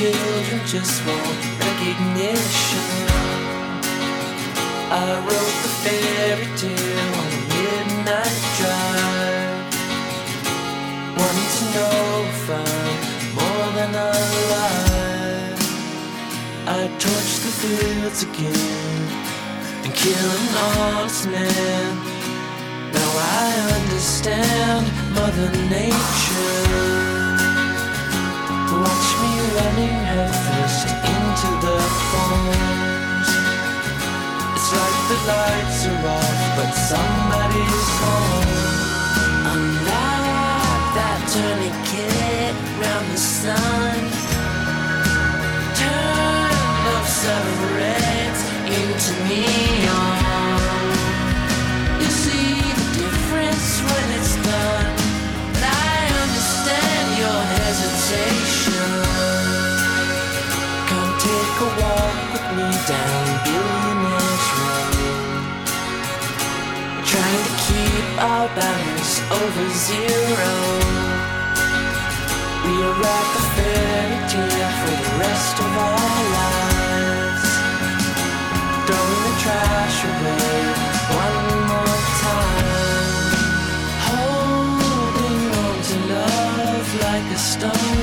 Children just want recognition. I wrote the fairy tale on a midnight drive, wanting to know if I'm more than alive. I torched the fields again and kill an honest man. Now I understand Mother Nature. Watch me running headfirst into the thorns. It's like the lights are off, but somebody's home. I'm like that tourniquet round the sun. Turn some reds into neon. Our balance over zero. We are like a fairy tale for the rest of our lives. Throwing the trash away one more time. Holding on to love like a stone.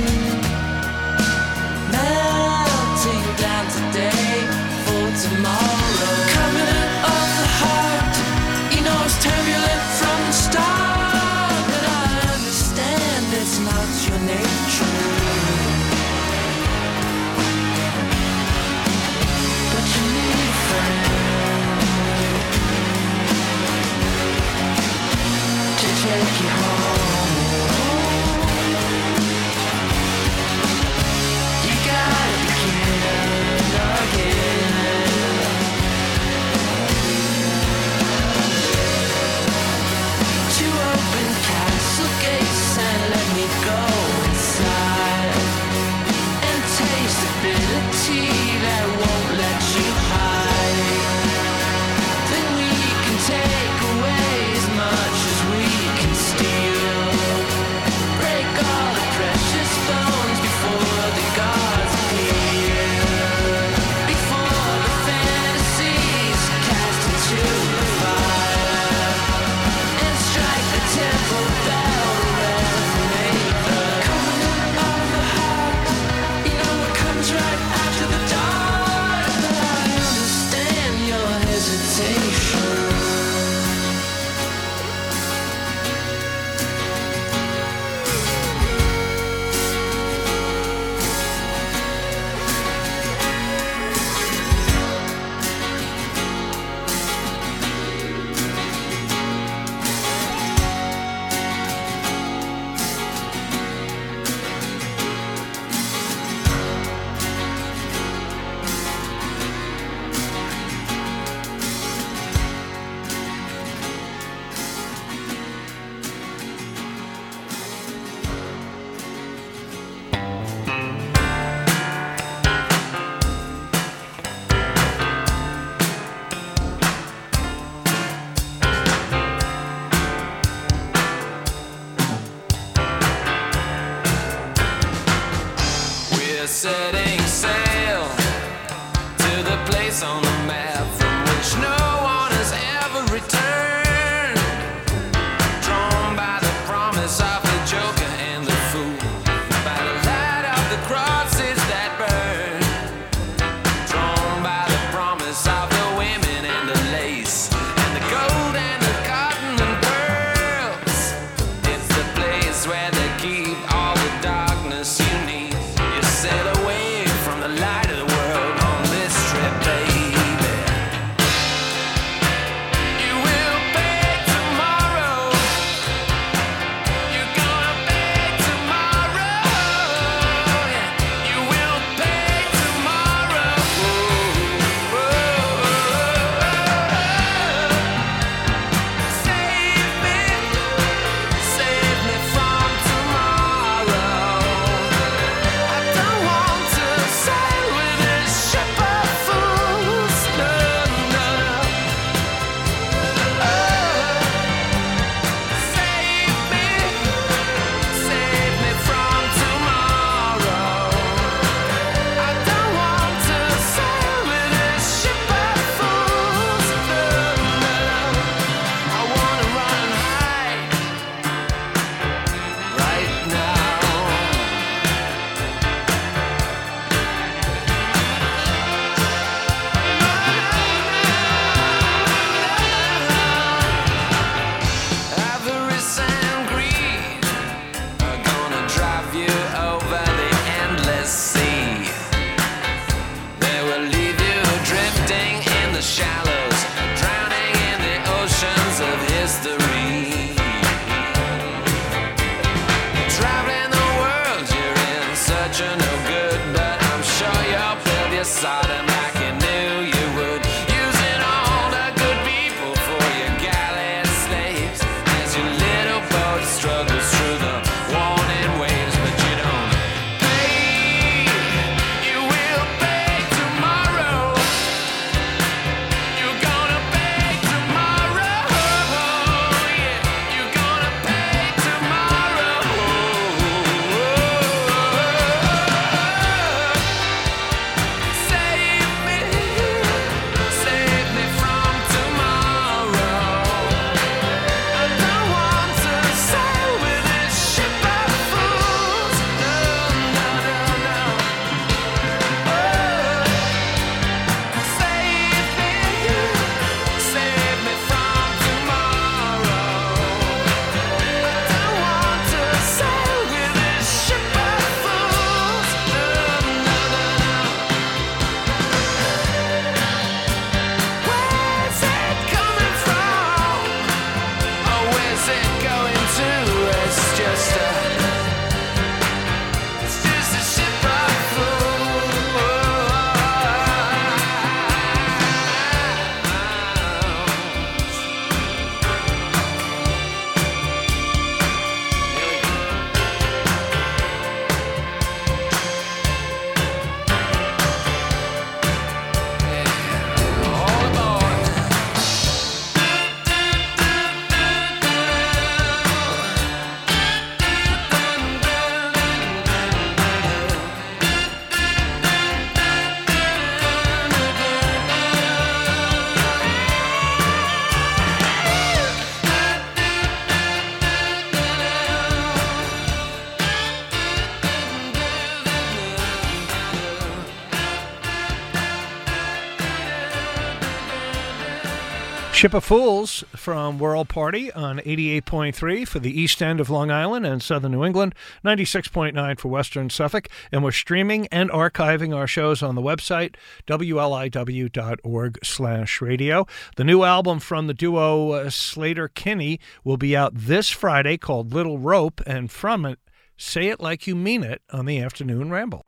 Ship of Fools from World Party on 88.3 for the east end of Long Island and southern New England, 96.9 for western Suffolk. And we're streaming and archiving our shows on the website, wliw.org slash radio. The new album from the duo uh, Sleater-Kinney will be out this Friday called Little Rope, and from it, Say It Like You Mean It on the Afternoon Ramble.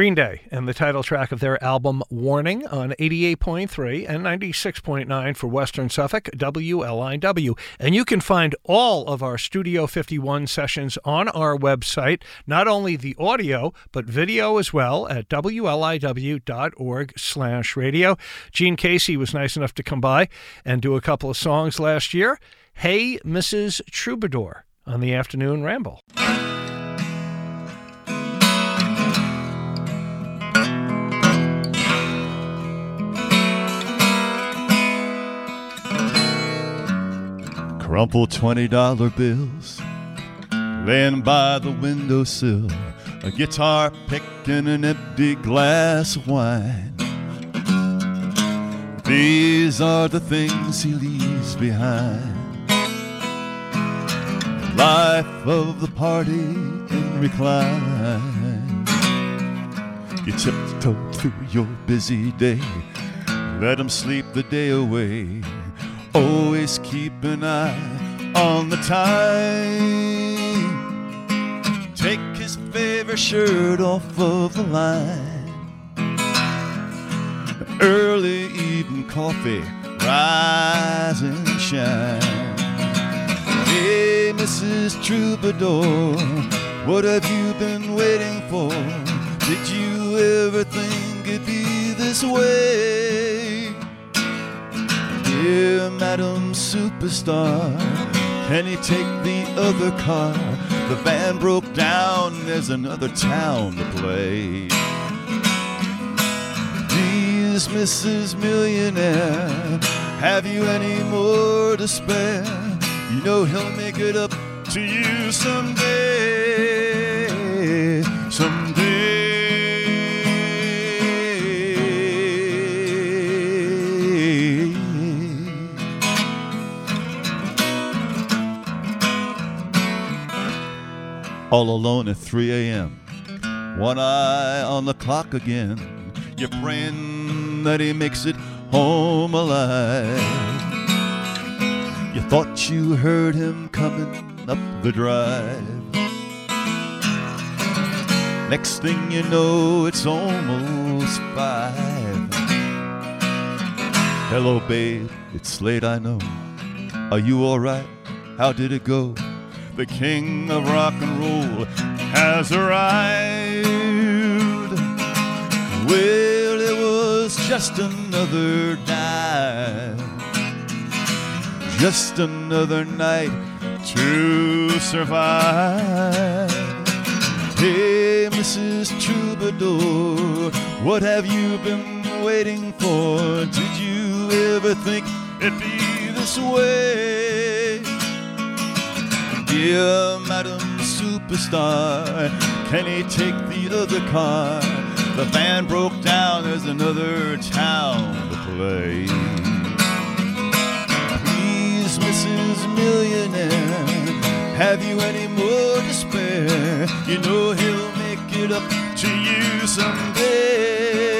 Green Day and the title track of their album Warning on 88.3 and 96.9 for Western Suffolk, WLIW. And you can find all of our Studio 51 sessions on our website, not only the audio, but video as well at WLIW.org slash radio. Gene Casey was nice enough to come by and do a couple of songs last year. Hey, Mrs. Troubadour on the afternoon ramble. Crumpled twenty dollar bills laying by the windowsill, a guitar pick and an empty glass of wine. These are the things he leaves behind. Life of the party in recline. You tiptoe through your busy day, let him sleep the day away. Oh, Always keep an eye on the time. Take his favorite shirt off of the line. Early evening coffee, rise and shine. Hey, Mrs. Troubadour, what have you been waiting for? Did you ever think it'd be this way? Dear Madam Superstar, can you take the other car? The van broke down, there's another town to play. Please, Mrs. Millionaire, have you any more to spare? You know he'll make it up to you someday. All alone at 3 a.m. One eye on the clock again. You're praying that he makes it home alive. You thought you heard him coming up the drive. Next thing you know, it's almost five. Hello, babe, it's late, I know. Are you alright? How did it go? The king of rock and roll has arrived. Well, it was just another night just another night to survive. Hey, Mrs. Troubadour, what have you been waiting for? Did you ever think it'd be this way? Dear Madam Superstar, can he take the other car? The van broke down, there's another town to play. Please, Mrs. Millionaire, have you any more to spare? You know he'll make it up to you someday.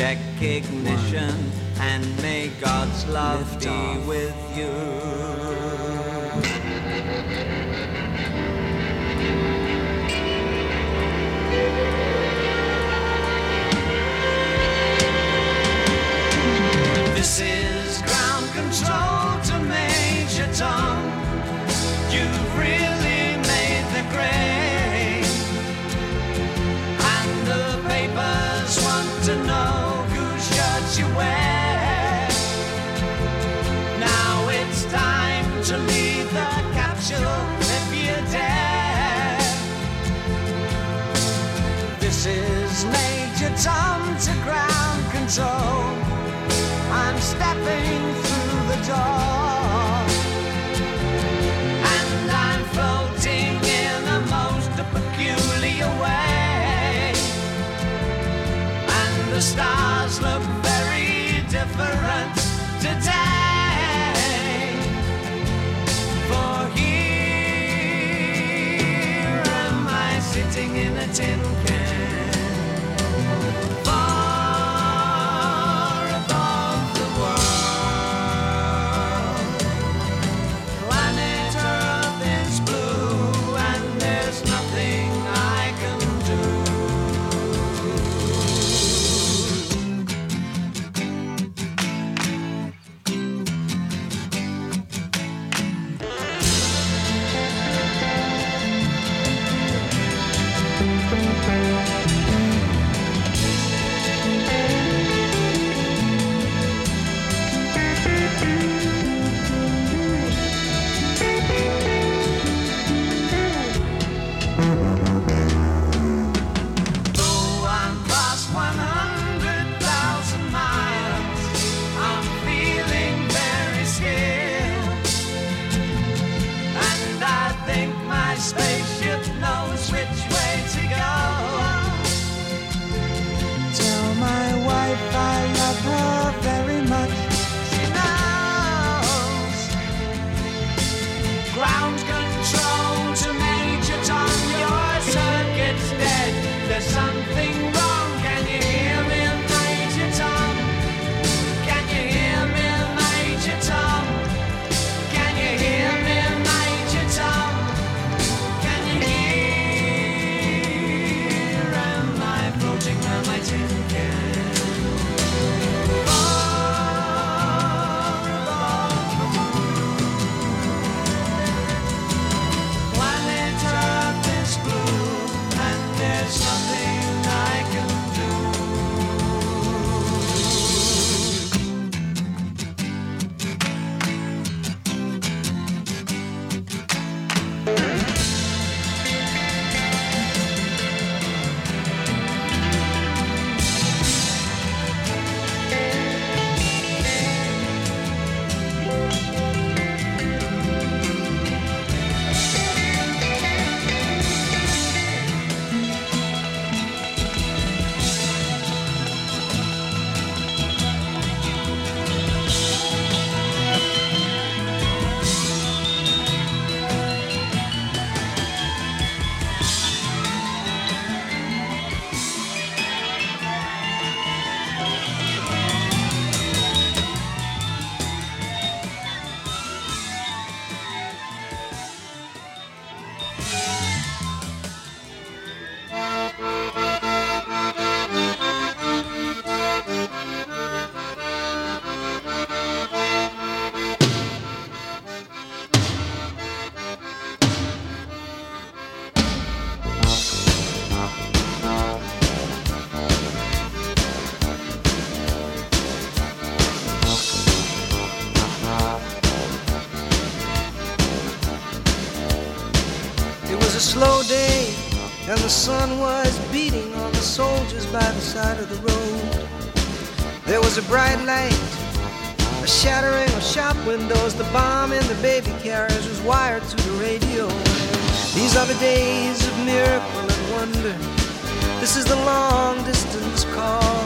Check ignition One. and may God's love Lift be off. with you. This is ground control to Major Tom. You've really nothing through the door. And I'm floating in a most peculiar way. And the stars look very different today. For here am I sitting in a tin can. Sun was beating on the soldiers by the side of the road. There was a bright light, a shattering of shop windows. The bomb in the baby carriage was wired to the radio. These are the days of miracle and wonder. This is the long distance call.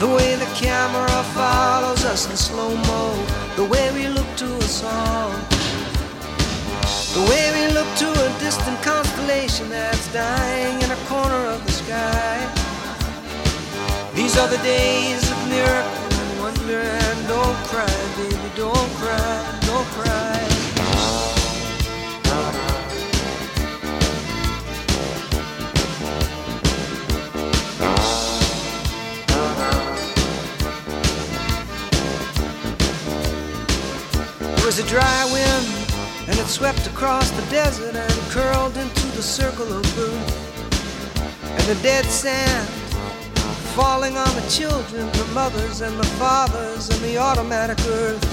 The way the camera follows us in slow mo. The way we look to us all. The way we look to a distant constellation that's dying in a corner of the sky. These are the days of miracle and wonder. And don't cry, baby, don't cry, don't cry. There was a dry wind, that swept across the desert and curled into the circle of blue. And the dead sand falling on the children, the mothers and the fathers, and the automatic earth.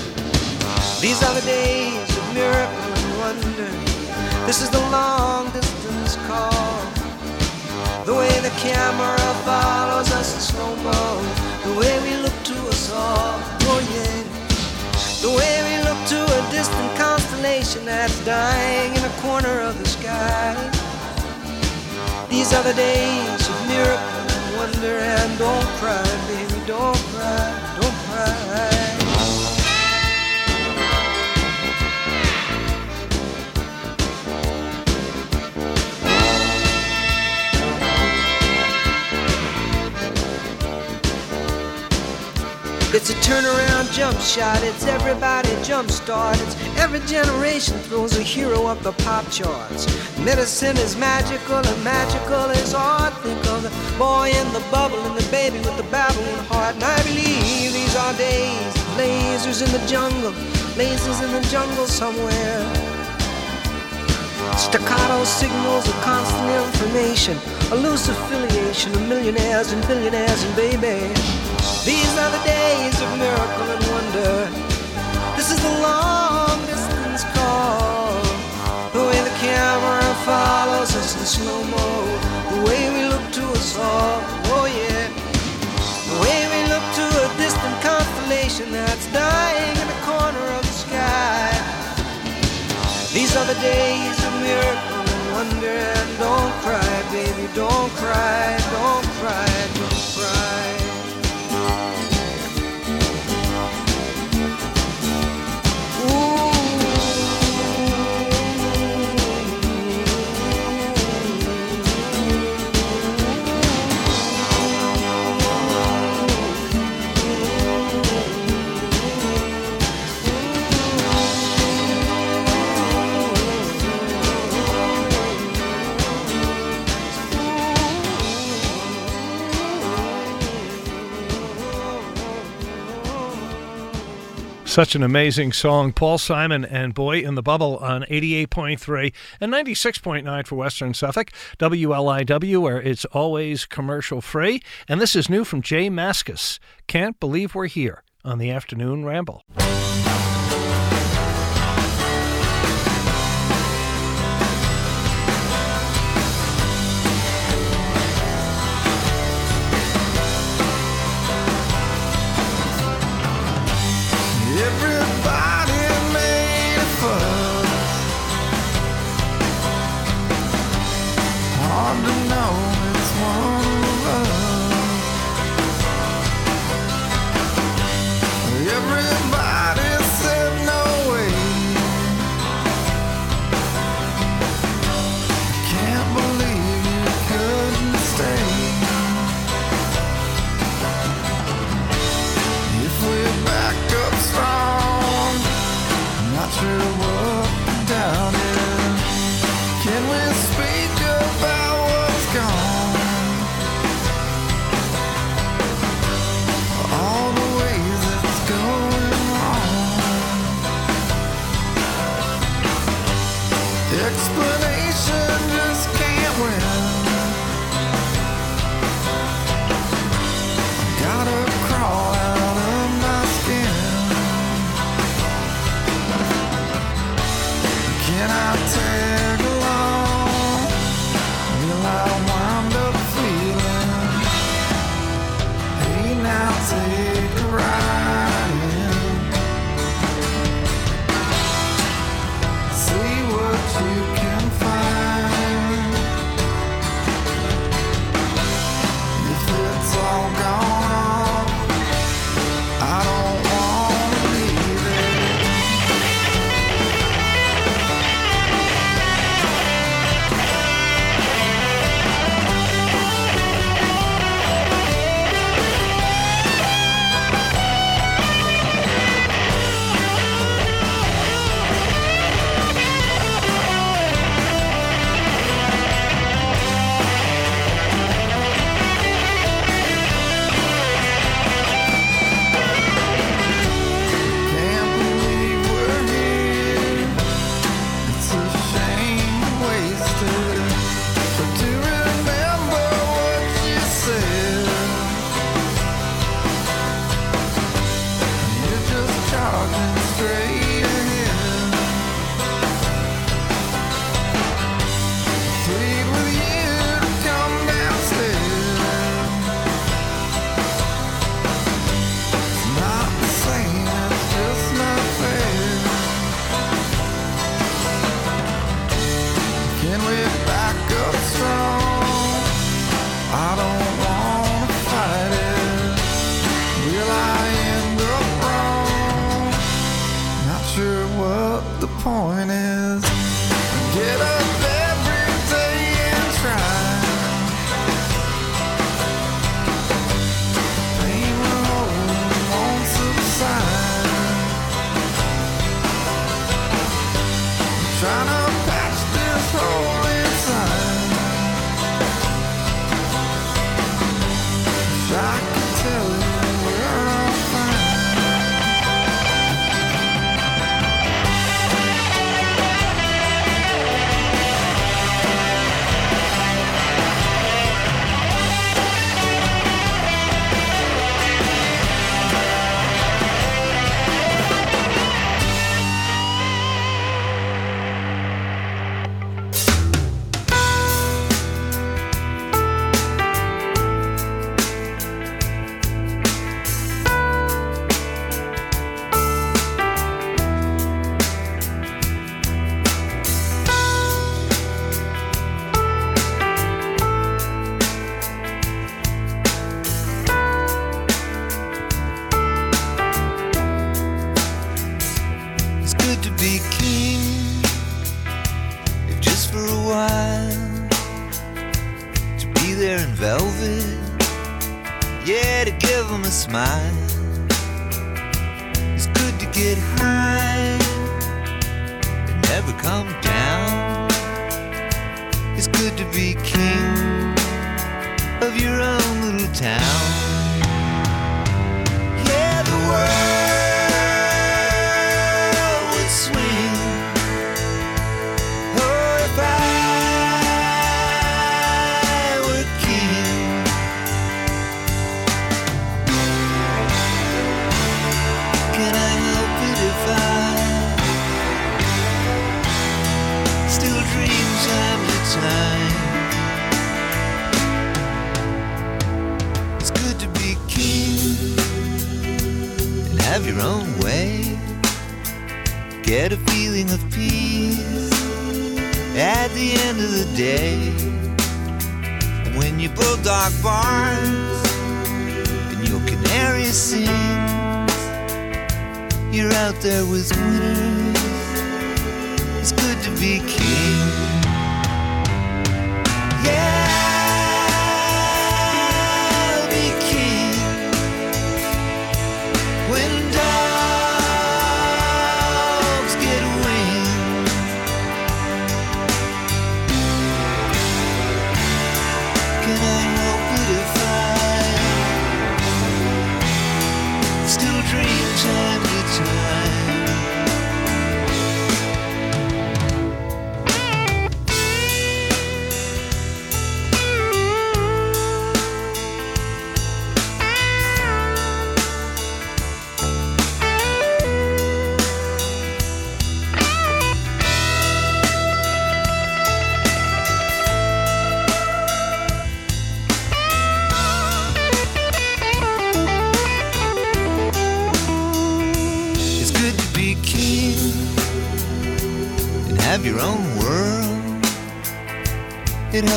These are the days of miracle and wonder. This is the long distance call. The way the camera follows us in slow mo. The way we look to us all. Oh, yeah. The way we look to a distant that's dying in a corner of the sky. These are the days of miracle and wonder, and don't cry, baby, don't cry, don't cry. It's a turnaround jump shot, it's everybody jump start. It's every generation throws a hero up the pop charts. Medicine is magical and magical is art. Think of the boy in the bubble and the baby with the babbling heart. And I believe these are days lasers in the jungle, lasers in the jungle somewhere. Staccato signals of constant information, a loose affiliation of millionaires and billionaires and baby. These are the days of miracle and wonder. Days of miracle and wonder. Don't cry, baby, don't cry, don't cry, don't cry. Such an amazing song. Paul Simon and Boy in the Bubble on 88.3 and 96.9 for Western Suffolk, WLIW, where it's always commercial free. And this is new from Jay Maskus. Can't believe we're here on the afternoon ramble.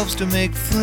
Helps to make friends.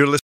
You're listening.